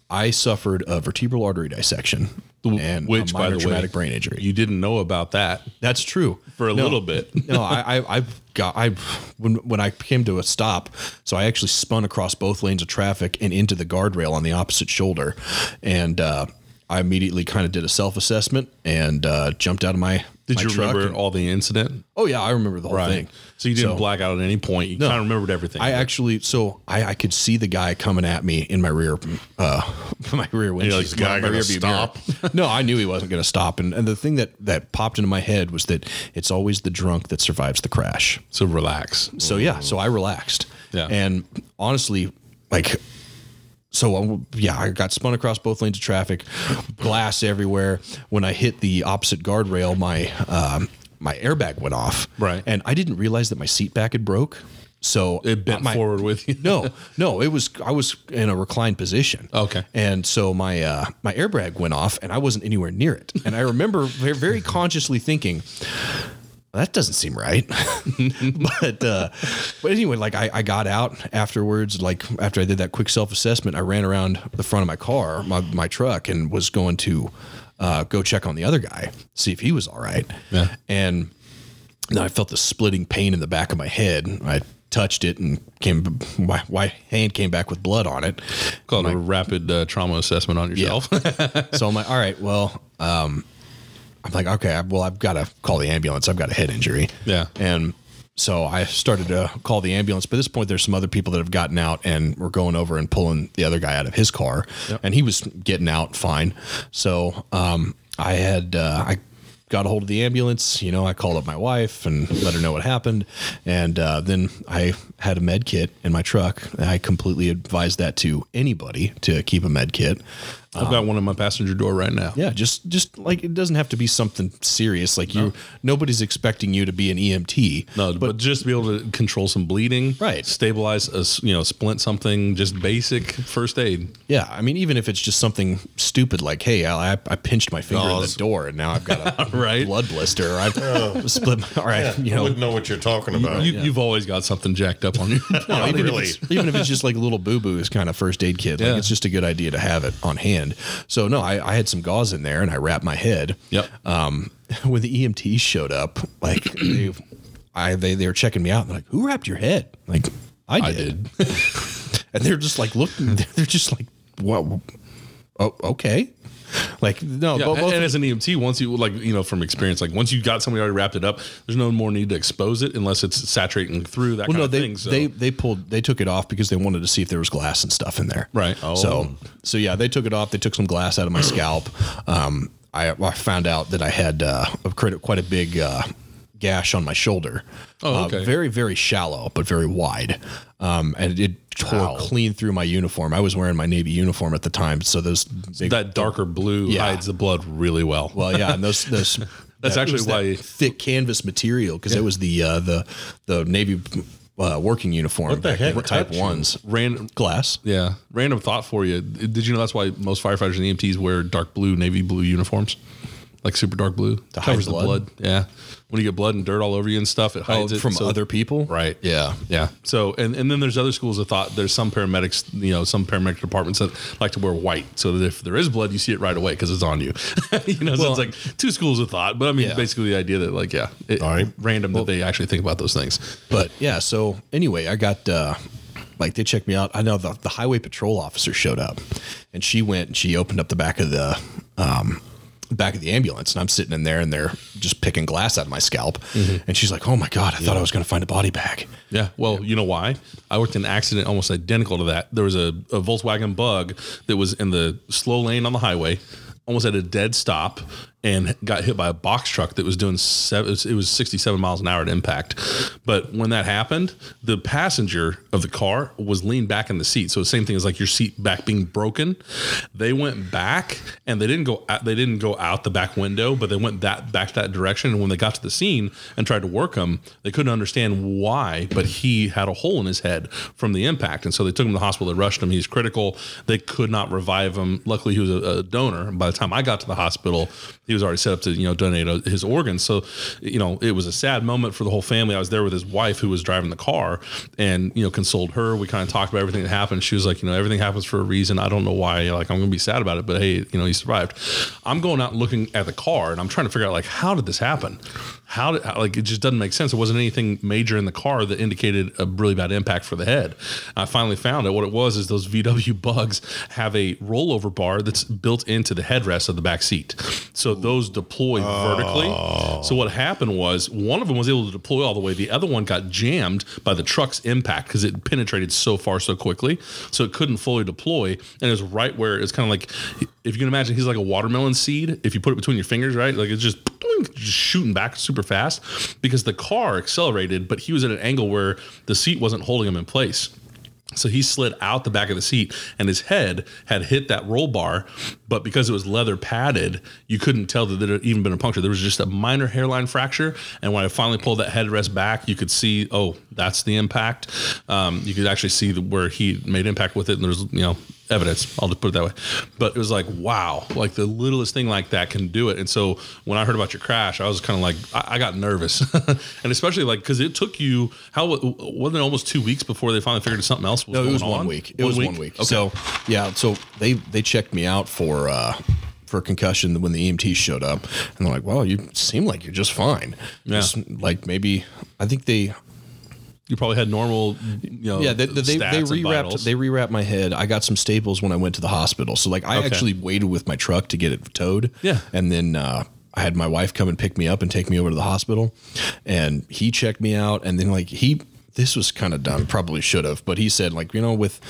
Speaker 2: I suffered a vertebral artery dissection and
Speaker 1: which
Speaker 2: a
Speaker 1: by the way,
Speaker 2: traumatic brain injury.
Speaker 1: You didn't know about that
Speaker 2: That's true.
Speaker 1: for a
Speaker 2: No.
Speaker 1: little bit.
Speaker 2: no, I, I, I I, when, when I came to a stop, so I actually spun across both lanes of traffic and into the guardrail on the opposite shoulder. And, uh, I immediately kind of did a self assessment and uh, jumped out of my.
Speaker 1: Did
Speaker 2: my
Speaker 1: you
Speaker 2: truck
Speaker 1: remember
Speaker 2: and-
Speaker 1: all the incident?
Speaker 2: oh yeah, I remember the whole thing.
Speaker 1: So you didn't black out at any point. You kind of remembered everything.
Speaker 2: I actually, so I, I could see the guy coming at me in my rear, uh, (laughs) my rear windshield.
Speaker 3: like, the guy
Speaker 2: my
Speaker 3: gonna
Speaker 2: rear
Speaker 3: stop? (laughs)
Speaker 2: no, I knew he wasn't going to stop. And, and the thing that that popped into my head was that it's always the drunk that survives the crash.
Speaker 1: so relax.
Speaker 2: So yeah, so I relaxed.
Speaker 1: Yeah.
Speaker 2: And honestly, like, so um, yeah, I got spun across both lanes of traffic, glass everywhere. When I hit the opposite guardrail, my um, my airbag went off.
Speaker 1: Right.
Speaker 2: And I didn't realize that my seat back had broke. So
Speaker 1: It bent
Speaker 2: my,
Speaker 1: forward with you.
Speaker 2: no, no, it was I was in a reclined position.
Speaker 1: Okay.
Speaker 2: And so my uh, my airbag went off, and I wasn't anywhere near it. And I remember very, very consciously thinking, that doesn't seem right. (laughs) but uh, but anyway, like I, I got out afterwards. Like after I did that quick self assessment, I ran around the front of my car, my my truck, and was going to uh, go check on the other guy, see if he was all right.
Speaker 1: Yeah.
Speaker 2: And then I felt the splitting pain in the back of my head. I touched it and came my, my hand came back with blood on it.
Speaker 1: Called a rapid uh, trauma assessment on yourself. (laughs)
Speaker 2: so I'm like, all right, well, um, I'm like, okay, well, I've got to call the ambulance. I've got a head injury.
Speaker 1: Yeah.
Speaker 2: And so I started to call the ambulance. By this point, there's some other people that have gotten out and we're going over and pulling the other guy out of his car, and he was getting out fine. So um, I had uh, I got a hold of the ambulance. You know, I called up my wife and let her know what happened, and uh, then I had a med kit in my truck. I completely advise that to anybody to keep a med kit.
Speaker 1: I've got one in my passenger door right now.
Speaker 2: Yeah, just just like it doesn't have to be something serious. Like you, nobody's expecting you to be an EMT.
Speaker 1: No, but, just to be able to control some bleeding,
Speaker 2: Right.
Speaker 1: Stabilize a you know splint something, just basic first aid.
Speaker 2: Yeah, I mean, even if it's just something stupid like, "Hey, I, I pinched my finger in the oh, door and now I've got a (laughs)
Speaker 1: Right.
Speaker 2: blood blister," I've oh. (laughs) split. My, all right, you
Speaker 3: I
Speaker 2: know,
Speaker 3: wouldn't know what you're talking about.
Speaker 1: You, You've always got something jacked up on you. (laughs)
Speaker 3: Not
Speaker 2: even,
Speaker 3: really.
Speaker 2: if it's, even if it's just like a little boo boo is kind of first aid kit, like
Speaker 1: Yeah.
Speaker 2: it's just a good idea to have it on hand. So no, I, I had some gauze in there and I wrapped my head.
Speaker 1: Yep.
Speaker 2: Um, (laughs) when the EMTs showed up, like (clears throat) they, I they they were checking me out. And they're like, "Who wrapped your head?" Like I
Speaker 1: I
Speaker 2: did. (laughs) and they're just like looking. They're just like, "What? Oh, okay." Like no,
Speaker 1: Yeah, and,
Speaker 2: both
Speaker 1: and as an EMT, once you like you know from experience, like once you got somebody already wrapped it up, there's no more need to expose it unless it's saturating through that
Speaker 2: Well,
Speaker 1: kind
Speaker 2: no,
Speaker 1: of
Speaker 2: they
Speaker 1: thing. So.
Speaker 2: they they pulled they took it off because they wanted to see if there was glass and stuff in there.
Speaker 1: Right.
Speaker 2: So so yeah, they took it off. They took some glass out of my scalp. Um, I, I found out that I had uh, quite a big uh, gash on my shoulder.
Speaker 1: Oh,
Speaker 2: Uh,
Speaker 1: okay.
Speaker 2: very very shallow, but very wide. Um, and it tore clean through my uniform. I was wearing my navy uniform at the time, so those big,
Speaker 1: that darker blue
Speaker 2: Yeah.
Speaker 1: hides the blood really well.
Speaker 2: well, yeah, and those those. (laughs)
Speaker 1: That's
Speaker 2: that-
Speaker 1: actually
Speaker 2: was that
Speaker 1: why-
Speaker 2: thick canvas material because it was the uh, the the navy uh, working uniform.
Speaker 3: What the
Speaker 2: then,
Speaker 3: heck
Speaker 2: type ones
Speaker 1: Random,
Speaker 2: glass.
Speaker 1: yeah. Random thought for you. Did you know that's why most firefighters and EMTs wear dark blue, navy blue uniforms, like super dark blue,
Speaker 2: To hide
Speaker 1: covers the
Speaker 2: blood?
Speaker 1: blood. Yeah. When you get blood and dirt all over you and stuff, it hides it
Speaker 2: Oh, from
Speaker 1: so-
Speaker 2: other people.
Speaker 1: Right.
Speaker 2: Yeah.
Speaker 1: Yeah. So, and, and then there's other schools of thought. There's some paramedics, you know, some paramedic departments that like to wear white, so that if there is blood, you see it right away because it's on you. (laughs) you know, so it's like two schools of thought. But I mean,
Speaker 2: Yeah.
Speaker 1: basically the idea that like, yeah, it,
Speaker 3: All right.
Speaker 1: random that they actually think about those things.
Speaker 2: But yeah, so anyway, I got uh like they checked me out. I know the, the highway patrol officer showed up and she went and she opened up the back of the um back of the ambulance and I'm sitting in there and they're just picking glass out of my scalp. Mm-hmm. And she's like, Oh my God, I thought I was gonna find a body bag.
Speaker 1: Yeah. Well, you know why? I worked in an accident almost identical to that. There was a, a Volkswagen Bug that was in the slow lane on the highway, almost at a dead stop, and got hit by a box truck that was doing seven. It was, 67 miles an hour at impact. But when that happened, the passenger of the car was leaned back in the seat. So the same thing as like your seat back being broken. They went back and they didn't go. Out, they didn't go out the back window, but they went that back that direction. And when they got to the scene and tried to work him, they couldn't understand why. But he had a hole in his head from the impact, and so they took him to the hospital. They rushed him. He's critical. They could not revive him. Luckily, he was a, a donor. And by the time I got to the hospital, he was already set up to you know donate uh, his organs. So you know it was a sad moment for the whole family. I was there with his wife who was driving the car, and you know consoled her. We kind of talked about everything that happened. She was like, you know, everything happens for a reason. I don't know why. Like I'm gonna be sad about it, but hey, you know, he survived. I'm going out looking at the car, and I'm trying to figure out like how did this happen? How did how, like it just doesn't make sense. It wasn't anything major in the car that indicated a really bad impact for the head. I finally found it. What it was is those VW (laughs) bugs have a rollover bar that's built into the headrest of the back seat. So those deploy vertically. So what happened was one of them was able to deploy all the way. The other one got jammed by the truck's impact because it penetrated so far so quickly. So it couldn't fully deploy. And it was right where it's kind of like if you can imagine he's like a watermelon seed. If you put it between your fingers, right? Like it's just just shooting back super fast because the car accelerated, but he was at an angle where the seat wasn't holding him in place. So he slid out the back of the seat and his head had hit that roll bar, but because it was leather padded, you couldn't tell that there had even been a puncture. There was just a minor hairline fracture. And when I finally pulled that headrest back, you could see, oh, that's the impact. Um, you could actually see the, where he made impact with it. And there's, you know, evidence. I'll just put it that way. But it was like, wow, like the littlest thing like that can do it. And so when I heard about your crash, I was kind of like, I, I got nervous, (laughs) and especially like because it took you how wasn't it almost two weeks before they finally figured something else was
Speaker 2: No, it
Speaker 1: going
Speaker 2: was
Speaker 1: on?
Speaker 2: one week. It was one week.
Speaker 1: Okay.
Speaker 2: So yeah, so they they checked me out for uh for concussion when the EMTs showed up, and they're like, "Well, you seem like you're just fine."
Speaker 1: Yeah.
Speaker 2: Just like maybe I think they
Speaker 1: you probably had normal, you know,
Speaker 2: yeah they they, they, they rewrapped they rewrapped my head. I got some staples when I went to the hospital. So like I
Speaker 1: Okay.
Speaker 2: actually waited with my truck to get it towed.
Speaker 1: Yeah.
Speaker 2: and then. uh I had my wife come and pick me up and take me over to the hospital, and he checked me out. And then, like he, this was kind of dumb. Probably should have, but he said, like you know, with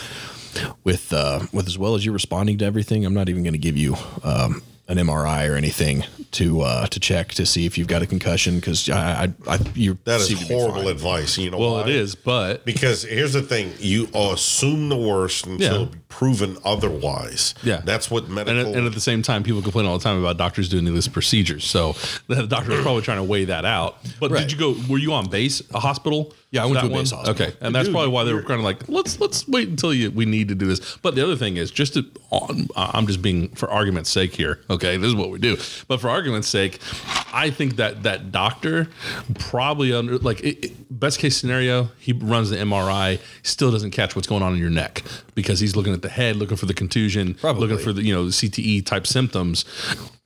Speaker 2: with uh, with as well as you're responding to everything, I'm not even going to give you um, an MRI or anything to uh, to check to see if you've got a concussion because I, I, I you
Speaker 3: That
Speaker 2: seem
Speaker 3: is
Speaker 2: to be
Speaker 3: horrible advice. You know
Speaker 1: Well,
Speaker 3: why?
Speaker 1: it is, but
Speaker 3: Because here's the thing: you assume the worst until
Speaker 1: Yeah.
Speaker 3: Proven otherwise.
Speaker 1: Yeah.
Speaker 3: that's what
Speaker 1: and
Speaker 3: medical.
Speaker 1: at, and at the same time, people complain all the time about doctors doing these procedures. So (laughs) the doctor was probably trying to weigh that out. But
Speaker 2: Right.
Speaker 1: did you go? Were you on base a hospital?
Speaker 2: Yeah, I went to a
Speaker 1: one?
Speaker 2: base hospital.
Speaker 1: Okay, and that's probably why they were kind of like, let's let's wait until you we need to do this. But the other thing is, just to, I'm just being for argument's sake here. Okay, this is what we do. But for argument's sake, I think that that doctor probably under like it, it- best case scenario, he runs the MRI, still doesn't catch what's going on in your neck because he's looking at the head, looking for the contusion,
Speaker 2: Probably.
Speaker 1: looking for the you know the CTE type symptoms,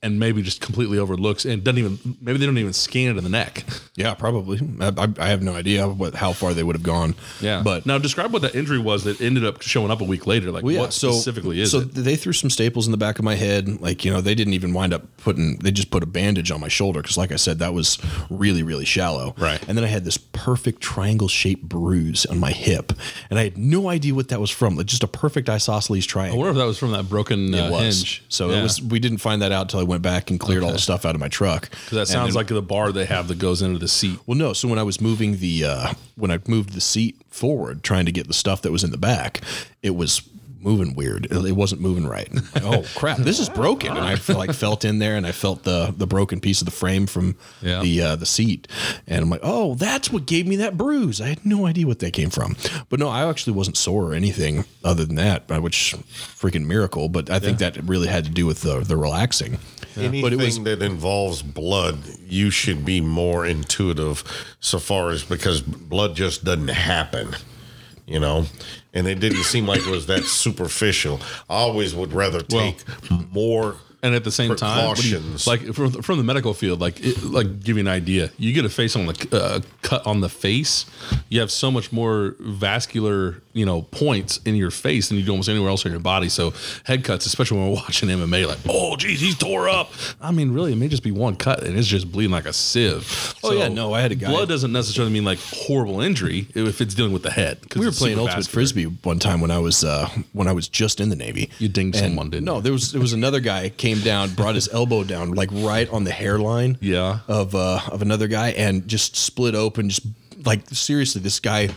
Speaker 1: and maybe just completely overlooks and doesn't even maybe they don't even scan it in the neck.
Speaker 2: Yeah, probably. I, I, have no idea what how far they would have gone.
Speaker 1: Yeah,
Speaker 2: but
Speaker 1: now describe what that injury was that ended up showing up a week later. Like
Speaker 2: Well, yeah,
Speaker 1: what
Speaker 2: so,
Speaker 1: specifically is it?
Speaker 2: so
Speaker 1: it?
Speaker 2: they threw some staples in the back of my head. Like, you know, they didn't even wind up putting, they just put a bandage on my shoulder. Cause like I said, that was really, really shallow.
Speaker 1: Right.
Speaker 2: And then I had this perfect triangle shaped bruise on my hip. And I had no idea what that was from. Like just a perfect isosceles triangle.
Speaker 1: I wonder if that was from that broken uh, hinge.
Speaker 2: So
Speaker 1: Yeah.
Speaker 2: it was, we didn't find that out until I went back and cleared all the stuff out of my truck.
Speaker 1: 'Cause that sounds like the bar they have that goes into the seat.
Speaker 2: Well, no. So when I was moving the uh, when I moved the seat forward, trying to get the stuff that was in the back, it was moving weird. It it wasn't moving right. Like, oh (laughs) crap! This is broken. And I feel like felt in there, and I felt the the broken piece of the frame from
Speaker 1: Yeah.
Speaker 2: the uh, the seat, and I'm like, oh, that's what gave me that bruise. I had no idea what that came from. But no, I actually wasn't sore or anything other than that, uh, which freaking miracle. But I think that really had to do with the the relaxing.
Speaker 3: Anything
Speaker 2: But it was
Speaker 3: that involves blood, you should be more intuitive, so far as because blood just doesn't happen, you know. And it didn't seem like it was that superficial. I always would rather take more.
Speaker 1: And at the same time, you- like from, from the medical field, like it, like give you an idea, you get a face on the uh, cut on the face, you have so much more vascular, you know, points in your face than you do almost anywhere else in your body. So head cuts, especially when we're watching MMA, like oh geez, he's tore up. I mean, really, it may just be one cut and it's just bleeding like a sieve.
Speaker 2: Oh, yeah, no, I had a guy-
Speaker 1: Blood doesn't necessarily mean like horrible injury if it's dealing with the head.
Speaker 2: we were playing ultimate
Speaker 1: vascular.
Speaker 2: frisbee one time when I was uh, when I was just in the Navy.
Speaker 1: You dinged
Speaker 2: And
Speaker 1: someone, didn't
Speaker 2: no, there was there was another guy came down, brought his elbow down like right on the hairline.
Speaker 1: Yeah.
Speaker 2: Of uh, of another guy and just split open. Just like seriously, this guy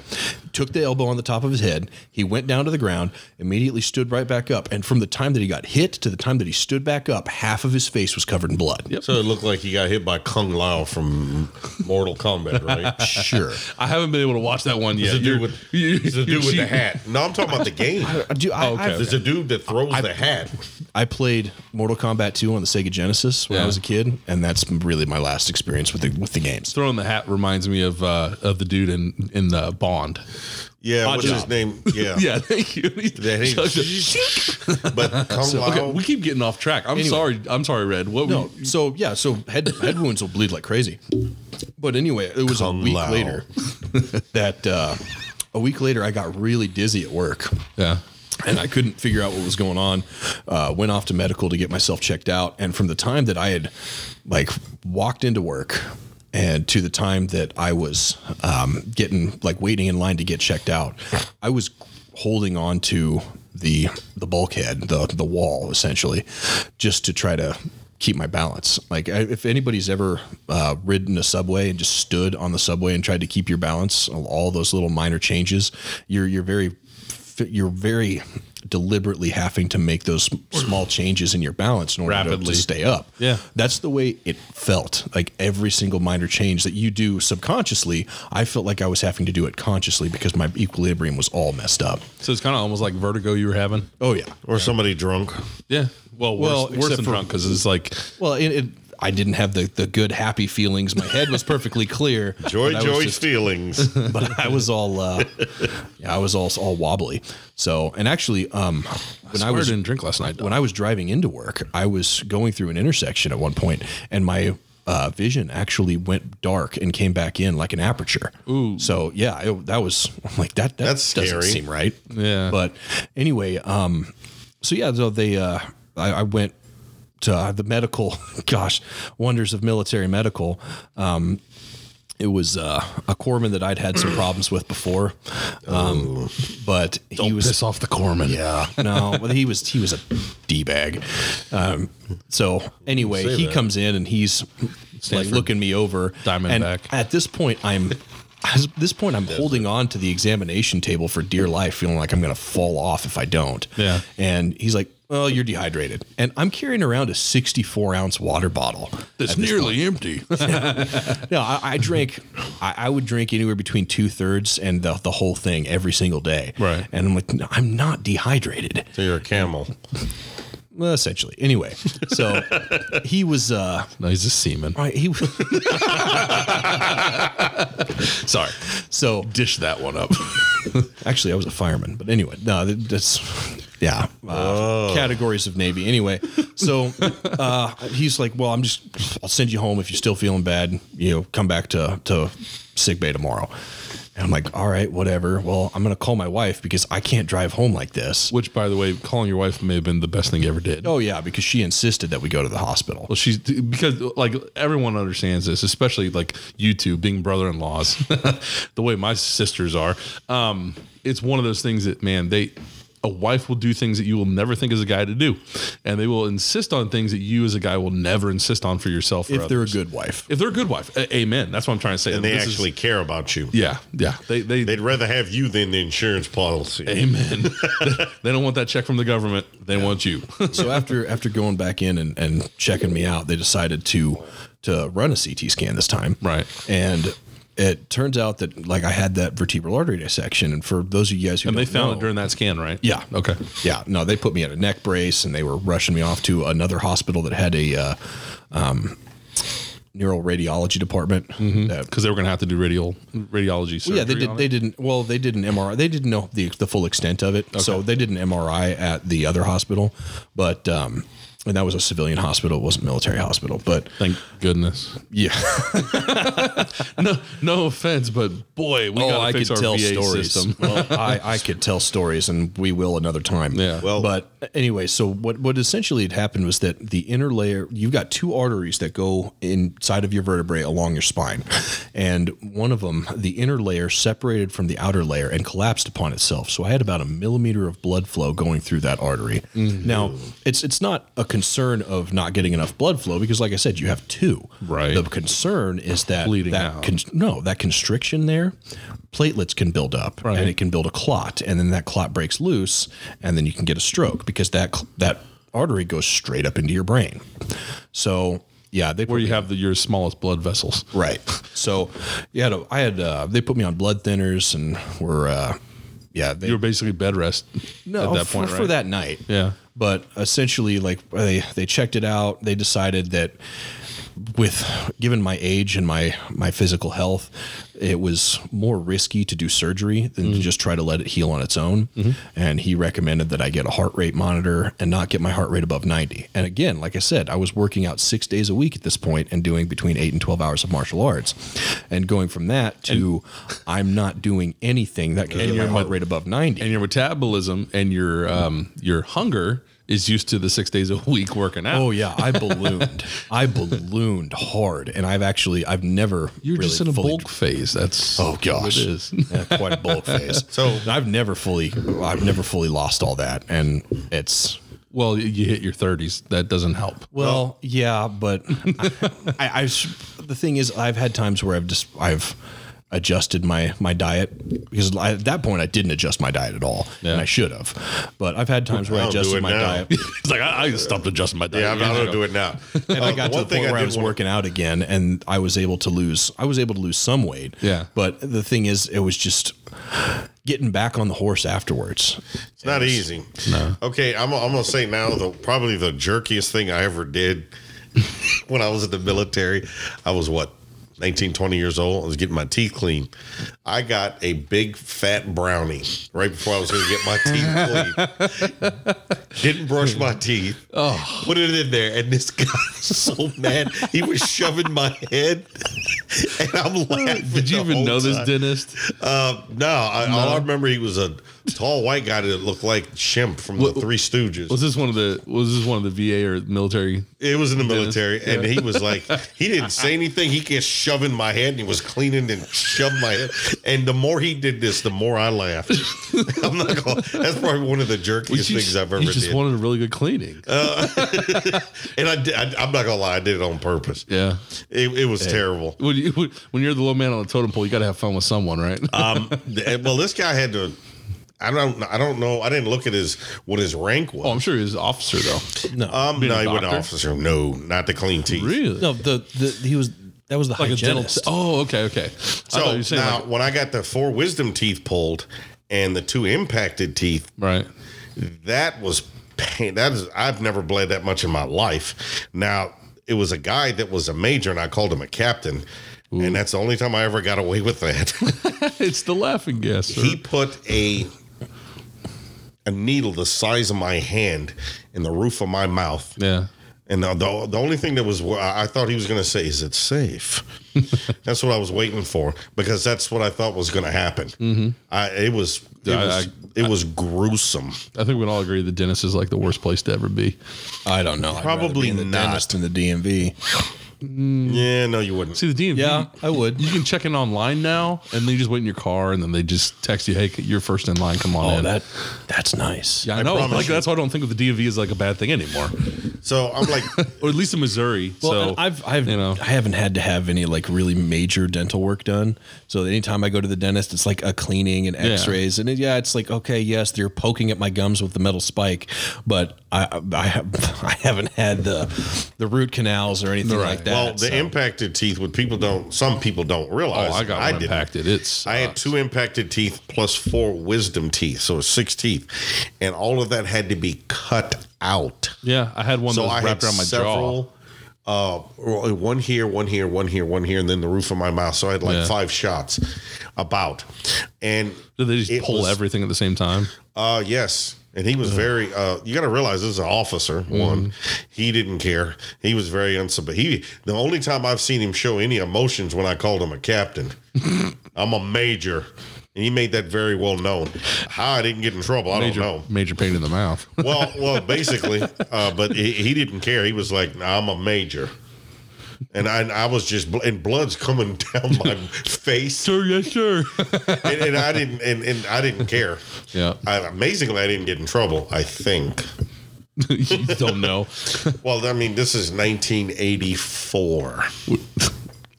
Speaker 2: took the elbow on the top of his head. He went down to the ground, immediately stood right back up, and from the time that he got hit to the time that he stood back up, half of his face was covered in blood.
Speaker 1: Yep.
Speaker 3: So it looked like he got hit by Kung Lao from Mortal Kombat, right? (laughs) (laughs)
Speaker 2: Sure.
Speaker 1: I haven't been able to watch that one yet.
Speaker 3: There's a dude with,
Speaker 1: you-
Speaker 3: there's a dude with the hat. No, I'm talking about the game.
Speaker 2: Do I,
Speaker 1: okay.
Speaker 2: I've-
Speaker 3: There's a dude that throws the hat.
Speaker 2: I played Mortal Kombat 2 on the Sega Genesis when
Speaker 1: Yeah.
Speaker 2: I was a kid, and that's really my last experience with the with the games.
Speaker 1: Throwing the hat reminds me of uh, of the dude in in the Bond.
Speaker 3: Yeah,
Speaker 1: Odd
Speaker 3: what's his name? (laughs) Yeah.
Speaker 1: Yeah, thank you.
Speaker 3: That he-
Speaker 1: Chucked it. (laughs)
Speaker 3: But (laughs) Kung Lao.
Speaker 1: okay, we keep getting off track. I'm sorry. I'm sorry, Red. What?
Speaker 2: No,
Speaker 1: we-
Speaker 2: so yeah, so head head wounds will bleed like crazy. But anyway, it was
Speaker 3: Kung
Speaker 2: a week
Speaker 3: Lao.
Speaker 2: later that uh, a week later I got really dizzy at work.
Speaker 1: yeah.
Speaker 2: and I couldn't figure out what was going on. Uh, went off to medical to get myself checked out, and from the time that I had like walked into work and to the time that I was um, getting like waiting in line to get checked out, I was holding on to the the bulkhead, the the wall essentially, just to try to keep my balance. Like if anybody's ever uh, ridden a subway and just stood on the subway and tried to keep your balance, all those little minor changes, you're you're very you're very deliberately having to make those small changes in your balance in order to,
Speaker 1: Rapidly.
Speaker 2: to stay up.
Speaker 1: Yeah.
Speaker 2: That's the way it felt. Like every single minor change that you do subconsciously, I felt like I was having to do it consciously because my equilibrium was all messed up.
Speaker 1: So it's kind of almost like vertigo you were having.
Speaker 2: Oh yeah.
Speaker 3: or somebody drunk.
Speaker 1: Yeah. Well, worse,
Speaker 2: Well,
Speaker 1: worse than
Speaker 2: for-
Speaker 1: drunk because it's like
Speaker 2: Well, it, it, I didn't have the, the good happy feelings. My head was perfectly clear. (laughs)
Speaker 3: Joy,
Speaker 2: but I was
Speaker 3: Joy's
Speaker 2: just-
Speaker 3: feelings. (laughs)
Speaker 2: but I was all, uh, yeah, I was all all wobbly. So, and actually, um, when I,
Speaker 1: I
Speaker 2: was
Speaker 1: didn't drink last night.
Speaker 2: when I was driving into work, I was going through an intersection at one point, and my uh, vision actually went dark and came back in like an aperture. Ooh. So yeah, it, that was I'm like that. that
Speaker 3: That's
Speaker 2: doesn't
Speaker 3: scary.
Speaker 2: seem right.
Speaker 1: Yeah.
Speaker 2: But anyway, um, so yeah, so they, uh, I, I went to uh, the medical, (laughs) gosh, wonders of military medical. Um, it was uh, a corpsman that I'd had some (clears throat) problems with before, um, but he
Speaker 1: Don't
Speaker 2: was
Speaker 1: piss off the corpsman.
Speaker 2: yeah, no, but he was he was a d bag. Um, so anyway,
Speaker 3: Say
Speaker 2: he
Speaker 3: that.
Speaker 2: comes in and he's like looking me over.
Speaker 1: Diamondback.
Speaker 2: And at this point, I'm. At this point, I'm holding on to the examination table for dear life, feeling like I'm going to fall off if I don't.
Speaker 1: Yeah.
Speaker 2: And he's like, "Well, you're dehydrated," and I'm carrying around a 64 ounce water bottle.
Speaker 1: that's nearly empty. (laughs)
Speaker 2: No, I, I drank. I, I would drink anywhere between two thirds and the, the whole thing every single day.
Speaker 1: Right.
Speaker 2: And I'm like, "No, I'm not dehydrated.
Speaker 3: So you're a camel.
Speaker 2: Well, essentially. Anyway, so he was. uh
Speaker 1: no, he's a seaman.
Speaker 2: Right, he was. (laughs)
Speaker 1: Sorry.
Speaker 2: So
Speaker 1: Dish that one up. (laughs)
Speaker 2: actually, I was a fireman, but anyway, no, that's yeah. Uh, Categories of Navy. Anyway, so (laughs) uh, he's like, "Well, I'm just. I'll send you home if you're still feeling bad. You know, come back to to sick bay tomorrow." And I'm like, "All right, whatever. Well, I'm gonna call my wife because I can't drive home like this."
Speaker 1: Which, by the way, calling your wife may have been the best thing you ever did.
Speaker 2: Oh yeah, because she insisted that we go to the hospital.
Speaker 1: Well, she's because like everyone understands this, especially like you two being brother-in-laws, (laughs) the way my sisters are. Um, it's one of those things that man, they a wife will do things that you will never think as a guy to do, and they will insist on things that you as a guy will never insist on for yourself. Or
Speaker 2: If they're a good wife.
Speaker 1: if they're a good wife, a- amen. That's what I'm trying to say.
Speaker 3: And they
Speaker 1: This is-
Speaker 3: actually care about you.
Speaker 1: yeah, yeah. They they
Speaker 3: They'd rather have you than the insurance policy.
Speaker 1: amen. (laughs) they don't want that check from the government. They want you. (laughs)
Speaker 2: so after after going back in and, and checking me out, they decided to to run a CT scan this time.
Speaker 1: Right.
Speaker 2: And it turns out that like I had that vertebral artery dissection, and for those of you guys who
Speaker 1: and they found
Speaker 2: know-
Speaker 1: it during that scan, right?
Speaker 2: Yeah.
Speaker 1: Okay.
Speaker 2: Yeah, no, they put me in a neck brace, and they were rushing me off to another hospital that had a uh, um, neuroradiology department. that-
Speaker 1: Because they were going to have to do radial radiology. Surgery
Speaker 2: yeah, they did. They didn't. Well, they did an MRI. They didn't know the the full extent of it, so they did an MRI at the other hospital, but um, and that was a civilian hospital. It wasn't a military hospital, but
Speaker 1: Thank goodness.
Speaker 2: yeah. (laughs)
Speaker 1: No, no offense, but boy, we
Speaker 2: oh,
Speaker 1: got
Speaker 2: I
Speaker 1: to fix
Speaker 2: could
Speaker 1: our
Speaker 2: tell
Speaker 1: VA
Speaker 2: stories.
Speaker 1: system.
Speaker 2: well, I, (laughs) I could tell stories, and we will another time.
Speaker 1: Yeah.
Speaker 3: Well-
Speaker 2: but anyway, so what what essentially had happened was that the inner layer, you've got two arteries that go inside of your vertebrae along your spine, and one of them, the inner layer, separated from the outer layer and collapsed upon itself. So I had about a millimeter of blood flow going through that artery.
Speaker 1: Mm-hmm.
Speaker 2: Now, it's it's not a concern of not getting enough blood flow because, like I said, you have two.
Speaker 1: Right.
Speaker 2: The concern is that
Speaker 1: Bleeding
Speaker 2: that
Speaker 1: out.
Speaker 2: con- no, that constriction there, platelets can build up
Speaker 1: Right.
Speaker 2: and it can build a clot, and then that clot breaks loose, and then you can get a stroke because that cl- that artery goes straight up into your brain. So yeah, they
Speaker 1: Where you have the, your smallest blood vessels.
Speaker 2: right. So yeah, I had uh, they put me on blood thinners and were uh, yeah they
Speaker 1: You were basically bed rest
Speaker 2: no
Speaker 1: at that
Speaker 2: for,
Speaker 1: point,
Speaker 2: for
Speaker 1: right?
Speaker 2: that night.
Speaker 1: Yeah.
Speaker 2: But essentially, like they they checked it out. They decided that with given my age and my my physical health, it was more risky to do surgery than
Speaker 1: Mm.
Speaker 2: to just try to let it heal on its own.
Speaker 1: Mm-hmm.
Speaker 2: And he recommended that I get a heart rate monitor and not get my heart rate above 90. And again, like I said, I was working out six days a week at this point and doing between eight and 12 hours of martial arts. And going from that to I'm not doing anything that can get my
Speaker 1: your
Speaker 2: heart rate above 90.
Speaker 1: And your metabolism and your um, your hunger is used to the six days a week working out.
Speaker 2: Oh yeah, I ballooned. (laughs) I ballooned hard, and I've actually I've never.
Speaker 1: You're
Speaker 2: really
Speaker 1: just in a
Speaker 2: fully-
Speaker 1: bulk phase. That's
Speaker 2: Oh gosh,
Speaker 1: it is. (laughs)
Speaker 2: Yeah, quite a bulk phase. (laughs)
Speaker 3: So-
Speaker 2: And I've never fully, I've never fully lost all that, and it's
Speaker 1: well, you hit your 30s. That doesn't help.
Speaker 2: well, yeah, but I, I, the thing is, I've had times where I've just I've adjusted my my diet because I, at that point I didn't adjust my diet at all,
Speaker 1: Yeah.
Speaker 2: and I should have. But I've had times where I
Speaker 3: I'll
Speaker 2: adjusted my
Speaker 3: now.
Speaker 2: diet. (laughs)
Speaker 1: it's like I, I stopped adjusting my diet.
Speaker 3: Yeah, I'm not gonna do it now.
Speaker 2: and I got to the point where I was
Speaker 3: wanna-
Speaker 2: working out again, and I was able to lose. I was able to lose some weight.
Speaker 1: Yeah.
Speaker 2: But the thing is, it was just getting back on the horse afterwards.
Speaker 3: It's not easy. No. Okay, I'm, I'm gonna say now the probably the jerkiest thing I ever did (laughs) when I was in the military. I was what 19, 20 years old. I was getting my teeth clean. I got a big fat brownie right before I was gonna get my teeth clean. Didn't brush my teeth. Oh. Put it in there, and this guy was so mad. He was shoving my head, and I'm laughing.
Speaker 1: Did you even know this dentist?
Speaker 3: Uh, no, I, all I remember he was a (laughs) tall white guy that looked like Shemp from the Three Stooges.
Speaker 1: Was this one of the was this one of the VA or military?
Speaker 3: It was in the military, and he was like, (laughs) he didn't say anything. He kept shoving my head, and he was cleaning and shoved my head. And the more he did this, the more I laughed. (laughs) I'm not gonna. That's probably one of the jerkiest
Speaker 1: He
Speaker 3: things
Speaker 1: just-
Speaker 3: I've ever
Speaker 1: he just
Speaker 3: did.
Speaker 1: wanted a really good cleaning.
Speaker 3: and I, did, I, I'm not gonna lie, I did it on purpose.
Speaker 1: yeah.
Speaker 3: It, it was terrible.
Speaker 1: When, you, when you're the low man on the totem pole, you got to have fun with someone, right?
Speaker 3: Um, well, this guy had to. I don't. I don't know. I didn't look at his what his rank was.
Speaker 1: oh, I'm sure he's an officer though.
Speaker 2: No,
Speaker 3: Um,
Speaker 1: Being
Speaker 3: no, he wasn't an officer. No, not the clean teeth.
Speaker 1: Really?
Speaker 2: no, the, the he was that was the
Speaker 1: Like a
Speaker 2: hygienist.
Speaker 1: Oh, okay, okay. I
Speaker 3: So
Speaker 1: you were saying
Speaker 3: now,
Speaker 1: like,
Speaker 3: when I got the four wisdom teeth pulled and the two impacted teeth,
Speaker 1: right.
Speaker 3: that was pain. That is, I've never bled that much in my life. Now, it was a guy that was a major, and I called him a captain. And that's the only time I ever got away with that. (laughs)
Speaker 1: it's the laughing gas.
Speaker 3: He put a a needle the size of my hand in the roof of my mouth.
Speaker 1: yeah.
Speaker 3: And the, the, the only thing that was, I thought he was going to say, is it safe? (laughs) that's what I was waiting for because that's what I thought was going to happen. Mm-hmm. I, it was, it,
Speaker 1: I-
Speaker 3: was,
Speaker 1: I-
Speaker 3: it was gruesome.
Speaker 1: I think we'd all agree the dentist is like the worst place to ever be.
Speaker 2: I don't know. I'd
Speaker 3: Probably
Speaker 2: be in the
Speaker 3: not.
Speaker 2: dentist in the DMV. Mm.
Speaker 3: Yeah, no, you wouldn't.
Speaker 1: See the DMV.
Speaker 2: Yeah, I would.
Speaker 1: You can check in online now, and then you just wait in your car, and then they just text you, "Hey, you're first in line. Come on
Speaker 2: Oh,
Speaker 1: in."
Speaker 2: that that's nice.
Speaker 1: yeah, I, know.
Speaker 3: promise
Speaker 1: Like
Speaker 3: you.
Speaker 1: that's why I don't think of the DMV as like a bad thing anymore,
Speaker 3: So I'm like, (laughs)
Speaker 1: or at least in Missouri.
Speaker 2: Well,
Speaker 1: so
Speaker 2: I've I've
Speaker 1: you know.
Speaker 2: I haven't had to have any like really major dental work done. So anytime I go to the dentist, it's like a cleaning and X-rays, and it, yeah, it's like okay, yes, they're poking at my gums with the metal spike, but I I, have, (laughs) I haven't had the the root canals or anything
Speaker 1: Right.
Speaker 2: like that.
Speaker 3: well, the
Speaker 2: so.
Speaker 3: impacted teeth, what people don't, some people don't realize. oh.
Speaker 1: I got one impacted. It's
Speaker 3: I had two impacted teeth plus four wisdom teeth, so six teeth, and all of that had to be cut out.
Speaker 1: Yeah, I had one
Speaker 3: So
Speaker 1: that
Speaker 3: I
Speaker 1: was
Speaker 3: had
Speaker 1: wrapped around my jaw.
Speaker 3: Uh, one here, one here, one here, one here, and then the roof of my mouth. So I had like
Speaker 1: Yeah.
Speaker 3: five shots, about, and
Speaker 1: Did they just pull
Speaker 3: was-
Speaker 1: everything at the same time?
Speaker 3: Uh, yes. And he was very. Uh, you got to realize this is an officer. One, he didn't care. He was very unsub. He the only time I've seen him show any emotions when I called him a captain. (laughs) I'm a major, and he made that very well known. How I didn't get in trouble, I
Speaker 1: Major,
Speaker 3: don't know.
Speaker 1: major pain in the mouth.
Speaker 3: Well, well, (laughs) basically, uh, but he, he didn't care. He was like, nah, "I'm a major," and I, I was just, and blood's coming (laughs) down my face,
Speaker 1: sure, yes, sure. (laughs)
Speaker 3: and, and I didn't, and, and I didn't care.
Speaker 1: yeah,
Speaker 3: I, amazingly, I didn't get in trouble. I think. (laughs)
Speaker 1: you don't know.
Speaker 3: Well, I mean, this is 1984.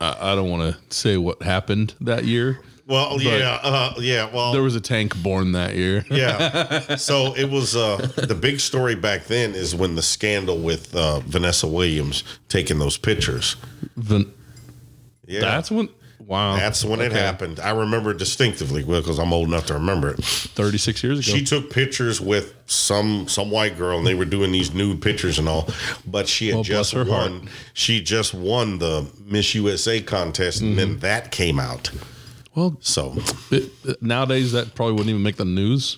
Speaker 1: I, I don't want to say what happened that year.
Speaker 3: Well, yeah, uh, yeah. Well,
Speaker 1: There was a tank born that year.
Speaker 3: yeah. (laughs) So it was uh, the big story back then is when the scandal with uh, Vanessa Williams taking those pictures.
Speaker 1: Van-
Speaker 3: Yeah,
Speaker 1: That's when. Wow,
Speaker 3: that's when it happened. I remember it distinctively because I'm old enough to remember it.
Speaker 1: Thirty-six years ago.
Speaker 3: She took pictures with some some white girl, and they were doing these nude pictures and all. But she had
Speaker 1: Well,
Speaker 3: just
Speaker 1: her heart.
Speaker 3: won. She just won the Miss USA contest, and
Speaker 1: Mm-hmm.
Speaker 3: then that came out.
Speaker 1: Well,
Speaker 3: So
Speaker 1: it, nowadays that probably wouldn't even make the news.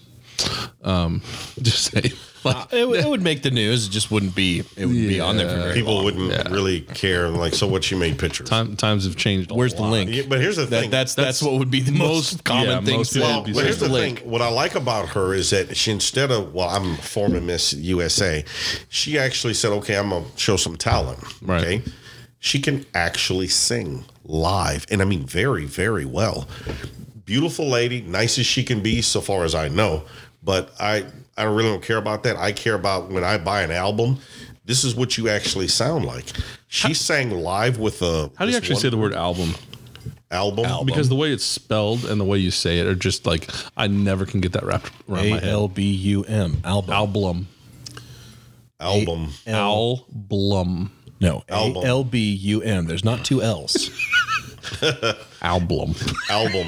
Speaker 1: Um, (laughs) just say like
Speaker 2: it, would- it would make the news. It just wouldn't be. It would be on there for very
Speaker 3: people
Speaker 2: long.
Speaker 3: wouldn't really care. Like, so what? She made pictures.
Speaker 1: time, times have changed. a
Speaker 2: Where's the link?
Speaker 3: Yeah, but here's the
Speaker 2: That,
Speaker 3: thing.
Speaker 2: that's, that's what would be the most,
Speaker 1: most-
Speaker 2: common
Speaker 1: yeah,
Speaker 2: thing.
Speaker 1: most
Speaker 3: Well, but here's the
Speaker 2: the
Speaker 3: thing. What I like about her is that she instead of well, I'm a former Miss USA, she actually said, "Okay, I'm gonna show some talent."
Speaker 1: Right.
Speaker 3: Okay, she can actually sing live, and I mean very, very well. Beautiful lady, nice as she can be, so far as I know. But I, I really don't care about that. I care about when I buy an album. This is what you actually sound like. She sang live with a.
Speaker 1: How do you actually
Speaker 3: one
Speaker 1: say the word album?
Speaker 3: album?
Speaker 1: Because the way it's spelled and the way you say it are just like I never can get that wrapped around my head.
Speaker 2: L B U M album.
Speaker 1: Album.
Speaker 3: album.
Speaker 1: Album.
Speaker 2: No, A
Speaker 3: Album.
Speaker 2: L B U M. There's not two L's. (laughs)
Speaker 1: Album.
Speaker 3: album.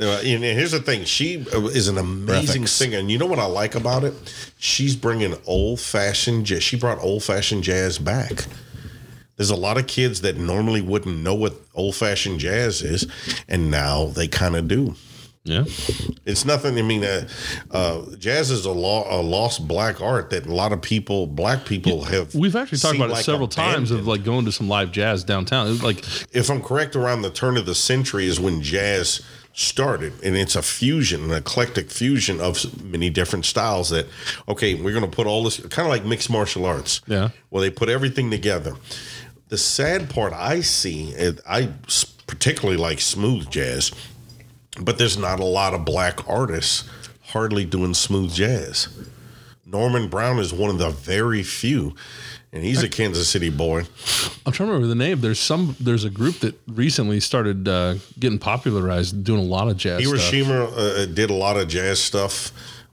Speaker 3: Uh, and here's the thing: she uh, is an amazing
Speaker 2: Graphics.
Speaker 3: singer, and you know what I like about it? She's bringing old fashioned jazz. She brought old fashioned jazz back. There's a lot of kids that normally wouldn't know what old fashioned jazz is, and now they kind of do.
Speaker 1: Yeah.
Speaker 3: It's nothing. I mean, uh, uh, jazz is a, a lost black art that a lot of people, black people, have.
Speaker 1: We've actually talked about it
Speaker 3: like
Speaker 1: several times of like going to some live jazz downtown. It was like
Speaker 3: if I'm correct, around the turn of the century is when jazz started and it's a fusion an eclectic fusion of many different styles that okay we're going to put all this kind of like mixed martial arts
Speaker 1: Yeah.
Speaker 3: well they put everything together the sad part i see is i particularly like smooth jazz but there's not a lot of black artists hardly doing smooth jazz norman brown is one of the very few and he's a kansas city boy
Speaker 1: I'm trying to remember the name. There's some. There's a group that recently started uh, getting popularized, doing a lot of jazz stuff.
Speaker 3: hiroshima uh, did a lot of jazz stuff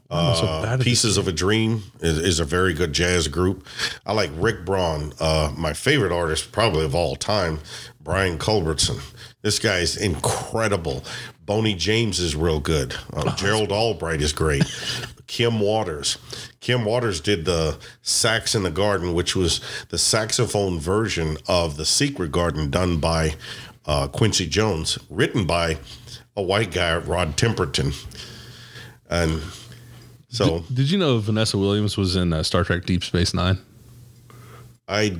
Speaker 3: Uh, Pieces of a Dream is, is a very good jazz group. I like Rick Braun, uh, my favorite artist probably of all time, Brian Culbertson. This guy is incredible. Boney James is real good. Uh, Gerald Albright is great. (laughs) Kim Waters. Kim Waters did the Sax in the Garden, which was the saxophone version of The Secret Garden done by uh, Quincy Jones, written by a white guy, Rod Temperton. And so
Speaker 1: Did you know Vanessa Williams was in uh, Star Trek Deep Space Nine?
Speaker 3: I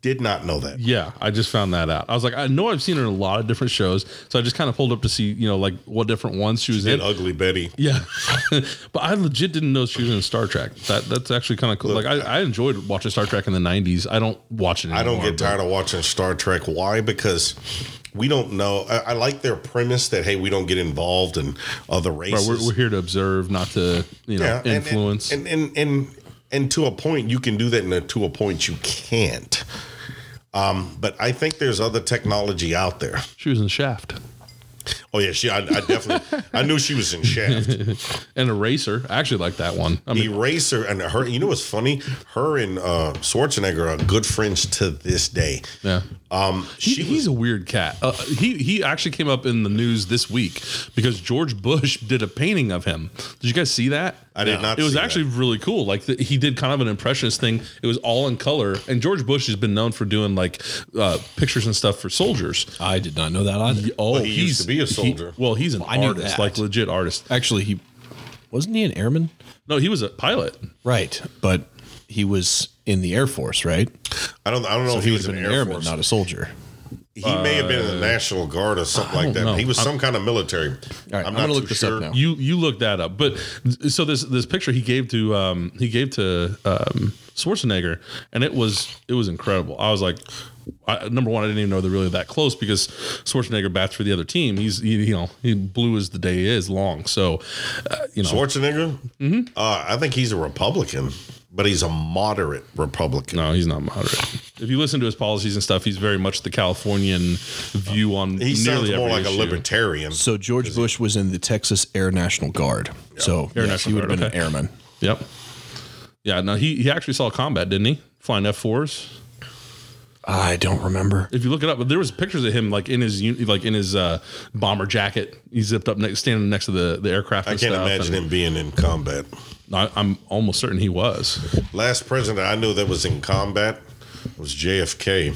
Speaker 3: did not know that.
Speaker 1: Yeah, I just found that out. I was like, I know I've seen her in a lot of different shows, so I just kind of pulled up to see, you know, like what different ones she was
Speaker 3: Did
Speaker 1: in.
Speaker 3: Ugly Betty.
Speaker 1: Yeah, (laughs) but I legit didn't know she was in Star Trek. That that's actually kind of cool. like I, I enjoyed watching Star Trek in the '90s. I don't watch it. Anymore,
Speaker 3: I don't get tired of watching Star Trek. Why? Because we don't know. I, I like their premise that hey, we don't get involved in other
Speaker 1: Right,
Speaker 3: races.
Speaker 1: we're, we're here to observe, not to you know
Speaker 3: yeah, and- and-
Speaker 1: influence.
Speaker 3: And and, and and to a point you can do that, and to a point you can't. Um, but I think there's other technology out there.
Speaker 1: was in Shaft
Speaker 3: Oh yeah, she. I, I definitely. I knew she was in Shaft. (laughs)
Speaker 1: and Eraser. I actually like that one. I mean,
Speaker 3: Eraser and her. You know what's funny? Her and uh, Schwarzenegger are good friends to this day.
Speaker 1: yeah.
Speaker 3: Um,
Speaker 1: He,
Speaker 3: she
Speaker 1: he's a weird cat. Uh, he he actually came up in the news this week because George Bush did a painting of him. Did you guys see that?
Speaker 3: I did not
Speaker 1: It was
Speaker 3: see
Speaker 1: actually really cool. Like the, he did kind of an impressionist thing. It was all in color. And George Bush has been known for doing like uh, pictures and stuff for soldiers.
Speaker 2: I did not know that either.
Speaker 1: Oh,
Speaker 3: Well, he used
Speaker 1: he's
Speaker 3: to be a
Speaker 1: he- well, he's an
Speaker 2: I knew
Speaker 1: artist, like legit artist.
Speaker 2: Actually, he wasn't he an airman?
Speaker 1: No, he was a pilot.
Speaker 2: Right, but he was in the Air Force, right?
Speaker 3: I don't. I don't know if
Speaker 2: he
Speaker 3: he
Speaker 2: was
Speaker 3: was
Speaker 2: an
Speaker 3: an Air
Speaker 2: airman,
Speaker 3: Force.
Speaker 2: not a soldier.
Speaker 3: He may have been in the National Guard or something like that.
Speaker 1: know.
Speaker 3: He was some kind of military.
Speaker 2: right, I'm gonna look this up now.
Speaker 1: You you look that up, but so this this picture he gave to um he gave to um Schwarzenegger, and it was it was incredible. I was like, I, number one, I didn't even know they're really that close because Schwarzenegger bats for the other team. He's he, you know he blue as the day is long, so uh, you know
Speaker 3: Schwarzenegger. Uh, I think he's a Republican, but he's a moderate Republican.
Speaker 1: no, he's not moderate. If you listen to his policies and stuff, he's very much the Californian view on
Speaker 3: He
Speaker 1: nearly
Speaker 3: sounds more
Speaker 1: every
Speaker 3: like a libertarian.
Speaker 2: So George Bush was in the Texas Air National Guard. So
Speaker 1: Air
Speaker 2: yes,
Speaker 1: National
Speaker 2: he would have been
Speaker 1: okay.
Speaker 2: an airman.
Speaker 1: Yep. Yeah, no, he he actually saw combat, didn't he? Flying F fours.
Speaker 2: I don't remember.
Speaker 1: If you look it up, but there was pictures of him like in his like in his uh, bomber jacket. He zipped up next, standing next to the the aircraft.
Speaker 3: I
Speaker 1: and
Speaker 3: can't
Speaker 1: stuff,
Speaker 3: imagine
Speaker 1: and
Speaker 3: him being in combat.
Speaker 1: I, I'm almost certain he was.
Speaker 3: Last president I knew that was in combat was JFK.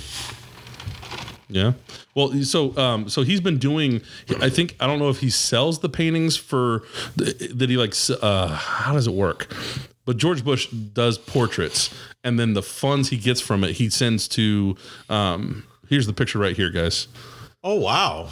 Speaker 1: Yeah. Well, so um, so he's been doing. I think I don't know if he sells the paintings for that he likes. Uh, how does it work? But George Bush does portraits, and then the funds he gets from it, he sends to. Um, here's the picture right here, guys.
Speaker 3: Oh wow!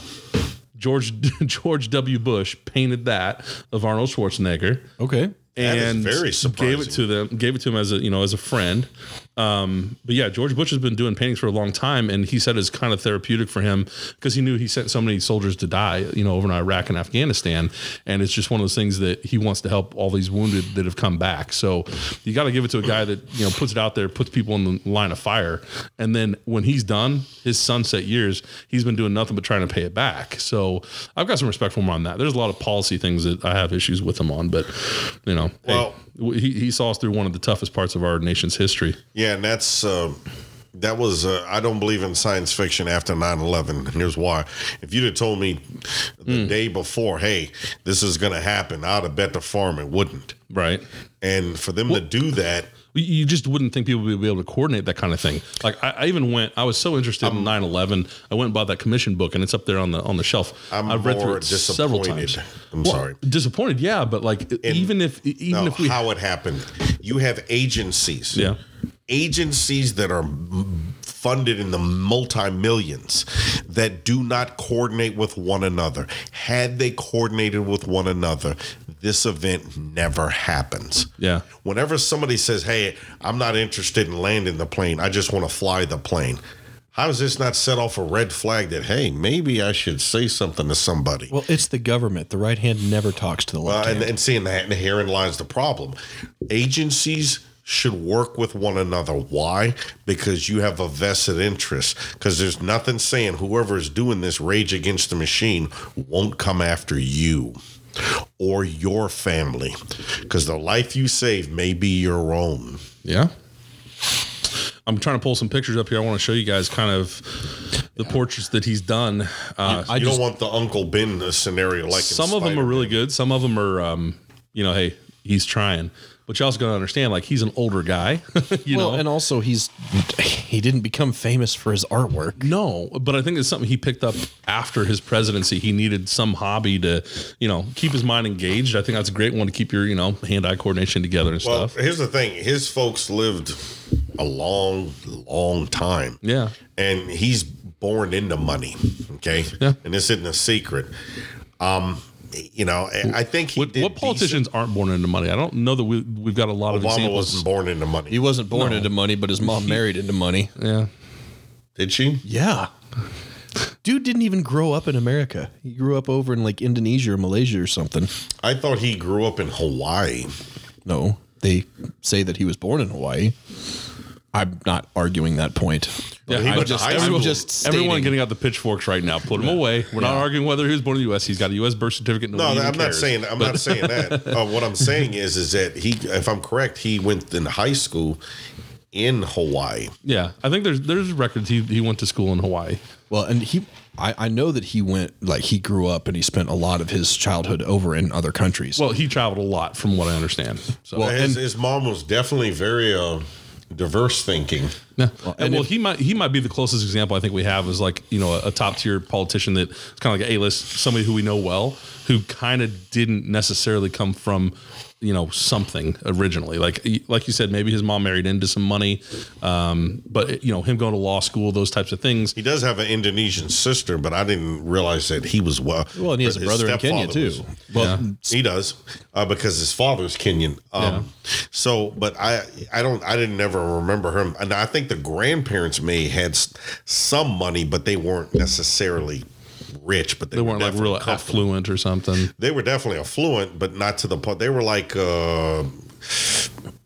Speaker 1: George (laughs) George W. Bush painted that of Arnold Schwarzenegger.
Speaker 2: Okay.
Speaker 1: And
Speaker 3: very
Speaker 1: gave it to them, gave it to him as a you know as a friend. Um, but yeah, George Bush has been doing paintings for a long time, and he said it's kind of therapeutic for him because he knew he sent so many soldiers to die, you know, over in Iraq and Afghanistan, and it's just one of those things that he wants to help all these wounded that have come back. So you got to give it to a guy that you know puts it out there, puts people in the line of fire, and then when he's done his sunset years, he's been doing nothing but trying to pay it back. So I've got some respect for him on that. There's a lot of policy things that I have issues with him on, but you know, hey,
Speaker 3: Well-
Speaker 1: he, he saw us through one of the toughest parts of our nation's history.
Speaker 3: Yeah, and that's uh, that was uh, I don't believe in science fiction after 9-11. And here's why: if you'd have told me the day before, hey, this is going to happen, I'd have bet the farm it wouldn't.
Speaker 1: Right.
Speaker 3: And for them to do that,
Speaker 1: You just wouldn't think people would be able to coordinate that kind of thing. Like I, I even went, I was so interested
Speaker 3: Um,
Speaker 1: in 9-11. I went and bought that commission book and it's up there on the on the shelf.
Speaker 3: I'm
Speaker 1: I've read through it several times.
Speaker 3: I'm
Speaker 1: Well,
Speaker 3: sorry.
Speaker 1: Disappointed, yeah, but like even if even
Speaker 3: no,
Speaker 1: if we
Speaker 3: how it happened, you have agencies.
Speaker 1: Yeah.
Speaker 3: agencies that are funded in the multi millions that do not coordinate with one another. Had they coordinated with one another, this event never happens.
Speaker 1: Yeah.
Speaker 3: Whenever somebody says, Hey, I'm not interested in landing the plane, I just want to fly the plane. How does this not set off a red flag that, hey, maybe I should say something to somebody?
Speaker 2: Well, it's the government. The right hand never talks to the left
Speaker 3: Uh, and,
Speaker 2: hand.
Speaker 3: and seeing that, and herein lies the problem. Agencies should work with one another. Why? Because you have a vested interest. Because there's nothing saying whoever is doing this rage against the machine won't come after you or your family. Because the life you save may be your own.
Speaker 1: Yeah. I'm trying to pull some pictures up here. I want to show you guys kind of the portraits that he's done. Uh,
Speaker 2: I
Speaker 3: you
Speaker 2: just
Speaker 3: don't want the Uncle Ben scenario like
Speaker 1: some of them are really good. Some of them are, um, you know, hey, he's trying. But you also got to understand, like, he's an older guy. (laughs) you
Speaker 2: well,
Speaker 1: know,
Speaker 2: and also he's he didn't become famous for his artwork.
Speaker 1: No, but I think it's something he picked up after his presidency. He needed some hobby to, you know, keep his mind engaged. I think that's a great one to keep your, you know, hand-eye coordination together and
Speaker 3: Well,
Speaker 1: stuff.
Speaker 3: here's the thing: his folks lived a long, long time.
Speaker 1: Yeah.
Speaker 3: and he's born into money. Okay,
Speaker 1: Yeah.
Speaker 3: and this isn't a secret. Um, you know, I think he
Speaker 1: What,
Speaker 3: did
Speaker 1: what politicians aren't born into money? I don't know that we we've got a lot of
Speaker 3: decent. Obama
Speaker 1: examples.
Speaker 3: wasn't born into money.
Speaker 2: He wasn't born into money, but his mom married into money.
Speaker 1: yeah,
Speaker 3: did she?
Speaker 2: Yeah. Dude didn't even grow up in America. He grew up over in like Indonesia or Malaysia or something.
Speaker 3: I thought he grew up in Hawaii.
Speaker 2: No, they say that he was born in Hawaii. I'm not arguing that point.
Speaker 1: Yeah,
Speaker 3: he
Speaker 1: I
Speaker 3: went to
Speaker 1: just-
Speaker 3: high
Speaker 1: everyone-
Speaker 3: school.
Speaker 2: just
Speaker 1: everyone getting out the pitchforks right now. Put him away. We're not arguing whether he was born in the U.S. He's got a U.S. birth certificate.
Speaker 3: No,
Speaker 1: Nobody even
Speaker 3: I'm not saying. I'm not saying that. (laughs) Uh, what I'm saying is, is that he, if I'm correct, he went in high school in Hawaii.
Speaker 1: Yeah, I think there's there's records. He he went to school in Hawaii.
Speaker 2: Well, and he, I, I know that he went like he grew up and he spent a lot of his childhood over in other countries.
Speaker 1: Well, he traveled a lot, from what I understand. So
Speaker 2: Well,
Speaker 3: his,
Speaker 2: and-
Speaker 3: his mom was definitely very uh, diverse thinking.
Speaker 1: Yeah. and well,
Speaker 2: if-
Speaker 1: he might he might be the closest example I think we have is like you know a, a top tier politician that is kind of like a list, somebody who we know well, who kind of didn't necessarily come from you know something originally. Like like you said, maybe his mom married into some money, um, but you know him going to law school, those types of things.
Speaker 3: He does have an Indonesian sister, but I didn't realize that he was well.
Speaker 2: well, and he has a brother in Kenya too.
Speaker 3: was-
Speaker 2: Well,
Speaker 3: He does uh, because his father's Kenyan. Um, So, but I, I don't, I didn't ever remember him, and I think the grandparents may had some money, but they weren't necessarily rich. But they,
Speaker 1: They
Speaker 3: were
Speaker 1: weren't like
Speaker 3: definitely
Speaker 1: real affluent or something.
Speaker 3: They were definitely affluent, but not to the point. They were like uh,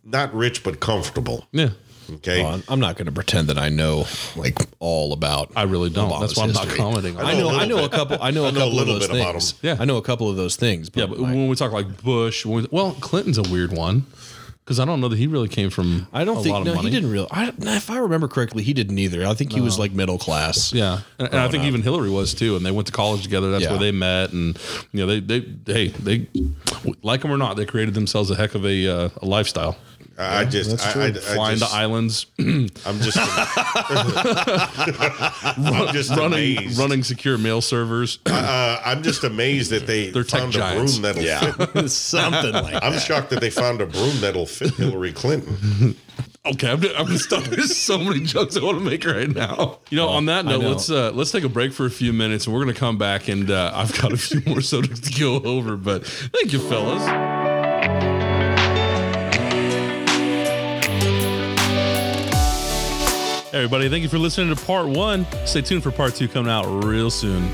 Speaker 3: not rich, but comfortable.
Speaker 1: Yeah.
Speaker 3: Okay.
Speaker 2: well, I'm not going to pretend that I know like all about.
Speaker 1: I really don't.
Speaker 2: Obama's
Speaker 1: That's why I'm not
Speaker 2: history.
Speaker 1: commenting on
Speaker 2: I
Speaker 1: it.
Speaker 2: know.
Speaker 3: a
Speaker 2: I
Speaker 3: little
Speaker 2: know a couple. I know a
Speaker 3: I know a
Speaker 2: couple of
Speaker 3: little
Speaker 2: those
Speaker 3: bit about
Speaker 2: things.
Speaker 1: Yeah.
Speaker 2: I know a couple of those things. But
Speaker 1: Yeah, but
Speaker 2: like,
Speaker 1: when we talk like Bush, when we, well, Clinton's a weird one because I don't know that he really came from.
Speaker 2: I don't
Speaker 1: a
Speaker 2: think
Speaker 1: lot of
Speaker 2: no,
Speaker 1: money.
Speaker 2: he didn't really. I, if I remember correctly, he didn't either. I think he was like middle class.
Speaker 1: Yeah, and, and I think
Speaker 2: up.
Speaker 1: even Hillary was too, and they went to college together. That's
Speaker 2: Yeah.
Speaker 1: where they met, and you know they they hey they like them or not, they created themselves a heck of a, uh, a lifestyle.
Speaker 3: I I just, I, I, I
Speaker 1: Flying
Speaker 3: just,
Speaker 1: to islands, (clears throat)
Speaker 3: I'm just, (laughs) I'm just
Speaker 1: running
Speaker 3: amazed.
Speaker 1: running secure mail servers.
Speaker 3: Uh, I'm just amazed that they
Speaker 1: They're tech
Speaker 3: found a
Speaker 1: giants.
Speaker 3: broom that'll fit. (laughs)
Speaker 2: something like.
Speaker 3: I'm shocked that they found a broom that'll fit Hillary Clinton. (laughs)
Speaker 1: Okay, I'm, I'm stuck. There's so many jokes I want to make right now. You know, on that
Speaker 2: I
Speaker 1: note,
Speaker 2: know.
Speaker 1: let's uh, let's take a break for a few minutes, and we're gonna come back, and uh, I've got a few more subjects to go over. But thank you, fellas. Everybody, thank you for listening to part one. Stay tuned for part two coming out real soon.